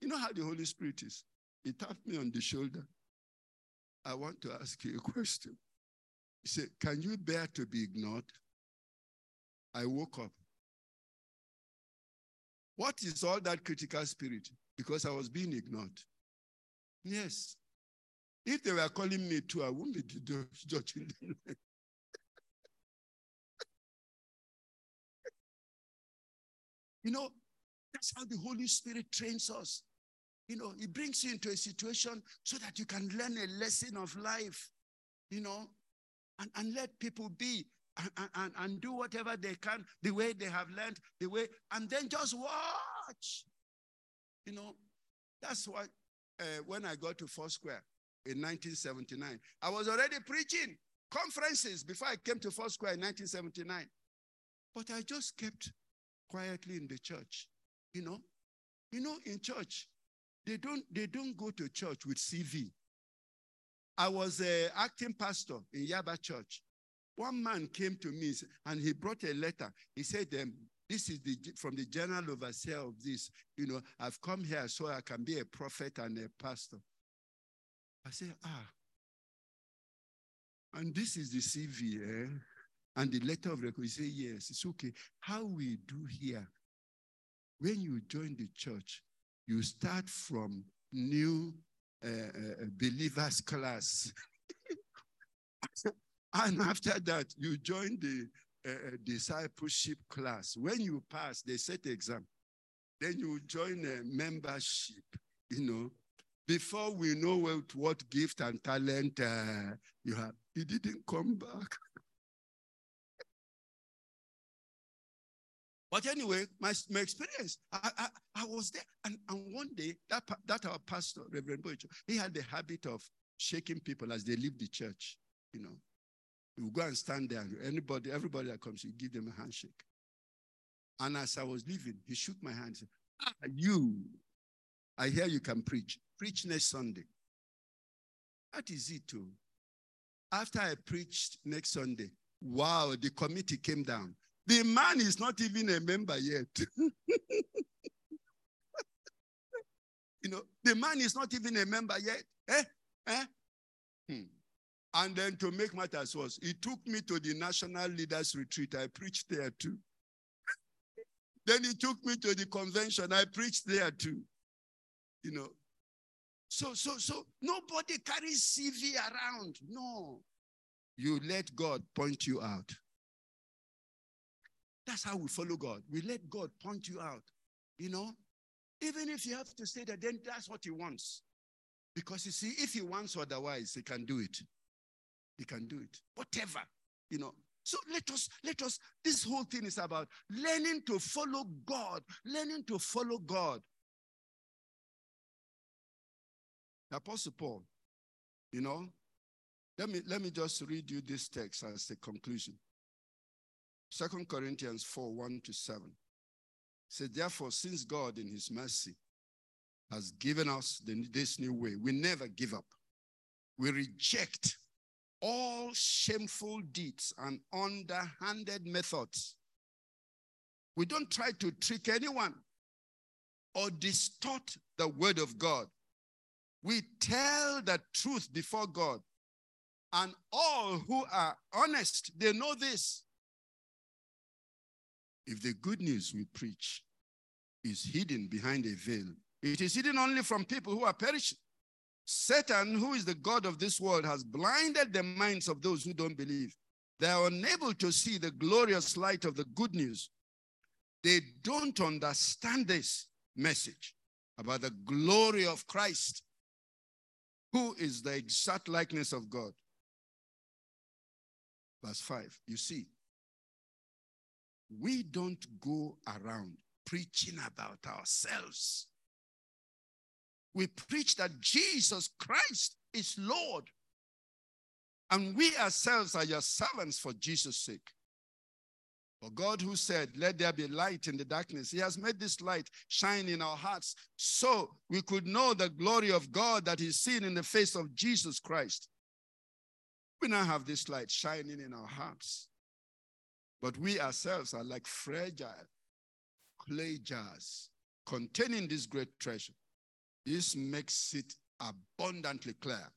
A: you know how the Holy Spirit is. He tapped me on the shoulder. I want to ask you a question. He said, Can you bear to be ignored? I woke up. What is all that critical spirit? Because I was being ignored. Yes. If they were calling me too, I wouldn't be ju- judging them. you know, that's how the Holy Spirit trains us. You know, He brings you into a situation so that you can learn a lesson of life, you know, and, and let people be and, and- and, do whatever they can the way they have learned, the way, and then just watch. You know, that's why uh, when I got to Four Square in 1979, I was already preaching conferences before I came to Four Square in 1979. But I just kept quietly in the church. You know, you know, in church, they don't they don't go to church with CV. I was a acting pastor in Yaba Church. One man came to me and he brought a letter. He said, um, "This is the from the general overseer of this. You know, I've come here so I can be a prophet and a pastor." I said, "Ah." And this is the CV, eh? And the letter of record. He said, "Yes, it's okay." How we do here? When you join the church, you start from new uh, believers class. and after that, you join the uh, discipleship class. When you pass, they set exam. Then you join a membership, you know. Before we know what, what gift and talent uh, you have, he didn't come back. But anyway, my, my experience, I, I, I was there. And, and one day, that, that our pastor, Reverend Boycho, he had the habit of shaking people as they leave the church. You know, you go and stand there. and Anybody, everybody that comes, you give them a handshake. And as I was leaving, he shook my hand and said, Ah, you, I hear you can preach. Preach next Sunday. That is it, too. After I preached next Sunday, wow, the committee came down. The man is not even a member yet. you know, the man is not even a member yet. Eh? Eh? Hmm. And then to make matters worse, he took me to the National Leaders Retreat. I preached there too. Then he took me to the convention. I preached there too. You know. So, so, so nobody carries CV around. No. You let God point you out. That's how we follow God. We let God point you out. You know, even if you have to say that, then that's what He wants. Because you see, if He wants otherwise, He can do it. He can do it. Whatever, you know. So let us, let us, this whole thing is about learning to follow God, learning to follow God. The Apostle Paul, you know, let me let me just read you this text as the conclusion. Second Corinthians 4 1 to 7. Says, therefore, since God in his mercy has given us the, this new way, we never give up. We reject all shameful deeds and underhanded methods. We don't try to trick anyone or distort the word of God. We tell the truth before God. And all who are honest, they know this. If the good news we preach is hidden behind a veil, it is hidden only from people who are perishing. Satan, who is the God of this world, has blinded the minds of those who don't believe. They are unable to see the glorious light of the good news. They don't understand this message about the glory of Christ, who is the exact likeness of God. Verse 5. You see, we don't go around preaching about ourselves. We preach that Jesus Christ is Lord. And we ourselves are your servants for Jesus' sake. For God, who said, Let there be light in the darkness, He has made this light shine in our hearts so we could know the glory of God that is seen in the face of Jesus Christ. We now have this light shining in our hearts. But we ourselves are like fragile clay jars containing this great treasure. This makes it abundantly clear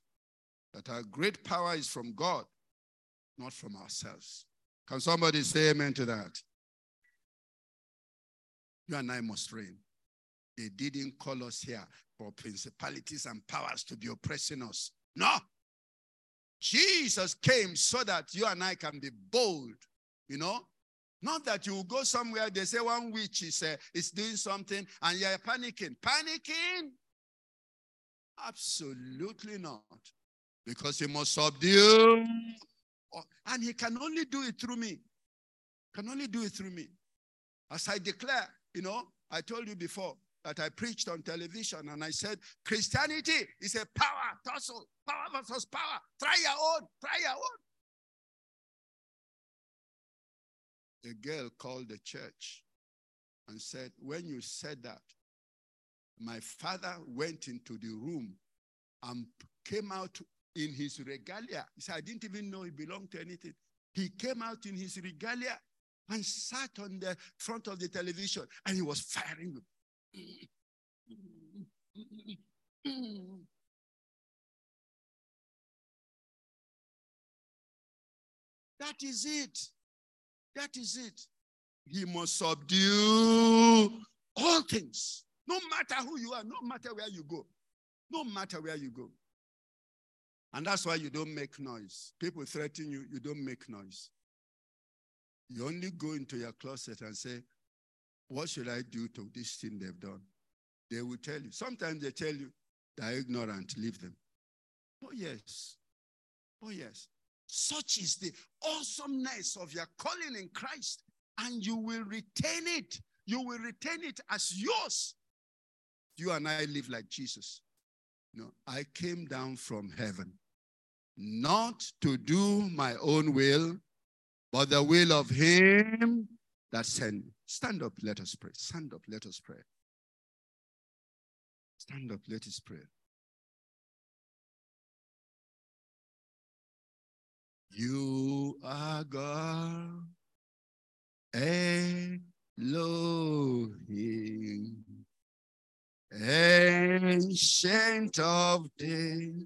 A: that our great power is from God, not from ourselves. Can somebody say amen to that? You and I must reign. They didn't call us here for principalities and powers to be oppressing us. No. Jesus came so that you and I can be bold, you know, not that you go somewhere, they say one witch is, uh, is doing something and you're panicking. Panicking? Absolutely not. Because he must subdue. Oh, And he can only do it through me. Can only do it through me. As I declare, you know, I told you before that I preached on television and I said, Christianity is a power tussle, power versus power. Try your own, try your own. a girl called the church and said, When you said that, my father went into the room and came out in his regalia. He said, I didn't even know he belonged to anything. He came out in his regalia and sat on the front of the television and he was firing. That is it. That is it. He must subdue all things, no matter who you are, no matter where you go, no matter where you go. And that's why you don't make noise. People threaten you, you don't make noise. You only go into your closet and say, What should I do to this thing they've done? They will tell you. Sometimes they tell you, They're ignorant, leave them. Oh, yes. Oh, yes. Such is the awesomeness of your calling in Christ, and you will retain it. You will retain it as yours. You and I live like Jesus. No, I came down from heaven not to do my own will, but the will of Him that sent me. Stand up, let us pray. Stand up, let us pray. Stand up, let us pray. You are God, Elohim, ancient of days.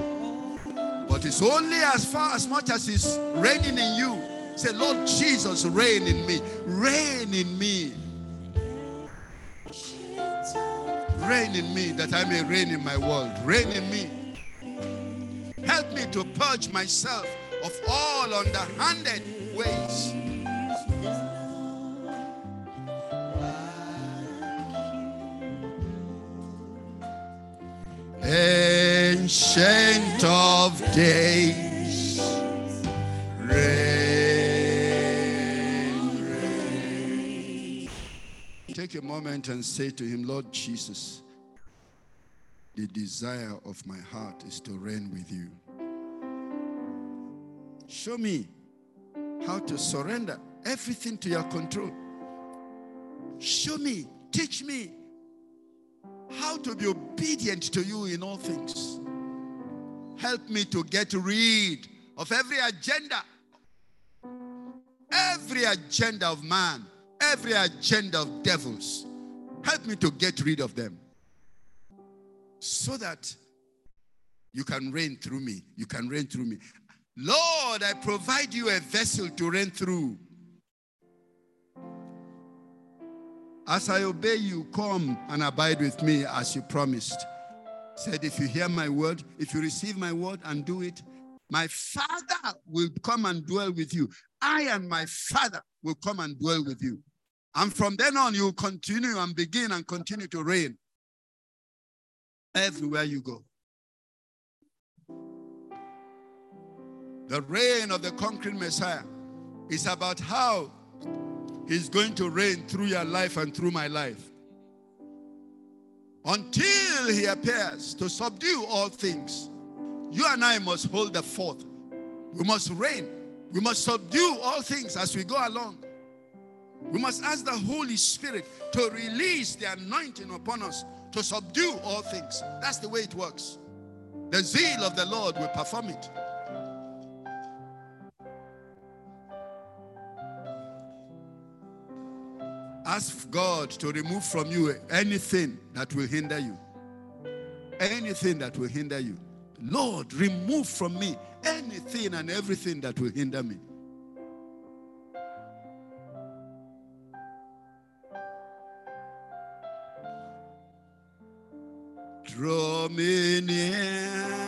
A: But it's only as far as much as He's reigning in you. Say, Lord Jesus, reign in me. Reign in me. Reign in me that I may reign in my world. Reign in me. Help me to purge myself of all underhanded ways. Ancient of days, reign, reign. Take a moment and say to him, Lord Jesus, the desire of my heart is to reign with you. Show me how to surrender everything to your control. Show me, teach me how to be obedient to you in all things. Help me to get rid of every agenda, every agenda of man, every agenda of devils. Help me to get rid of them so that you can reign through me. You can reign through me. Lord, I provide you a vessel to reign through. As I obey you, come and abide with me as you promised. Said, if you hear my word, if you receive my word and do it, my Father will come and dwell with you. I and my Father will come and dwell with you. And from then on, you continue and begin and continue to reign everywhere you go. The reign of the conquering Messiah is about how he's going to reign through your life and through my life. Until he appears to subdue all things, you and I must hold the fort. We must reign. We must subdue all things as we go along. We must ask the Holy Spirit to release the anointing upon us to subdue all things. That's the way it works. The zeal of the Lord will perform it. Ask God to remove from you anything that will hinder you. Anything that will hinder you. Lord, remove from me anything and everything that will hinder me. Draw me nearer,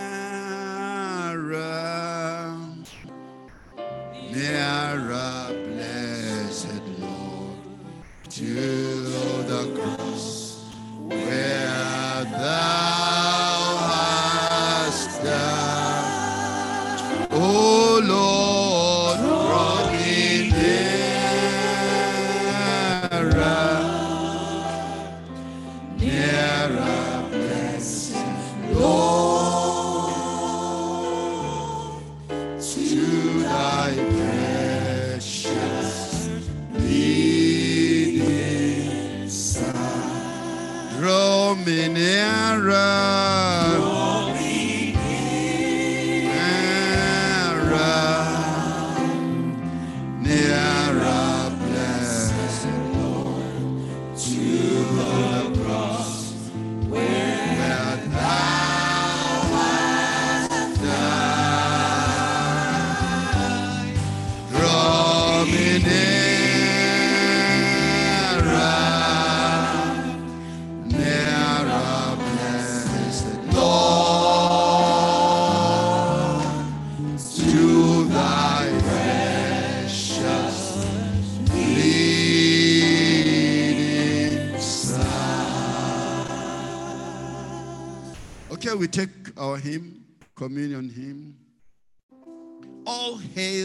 A: hymn, communion him. All hail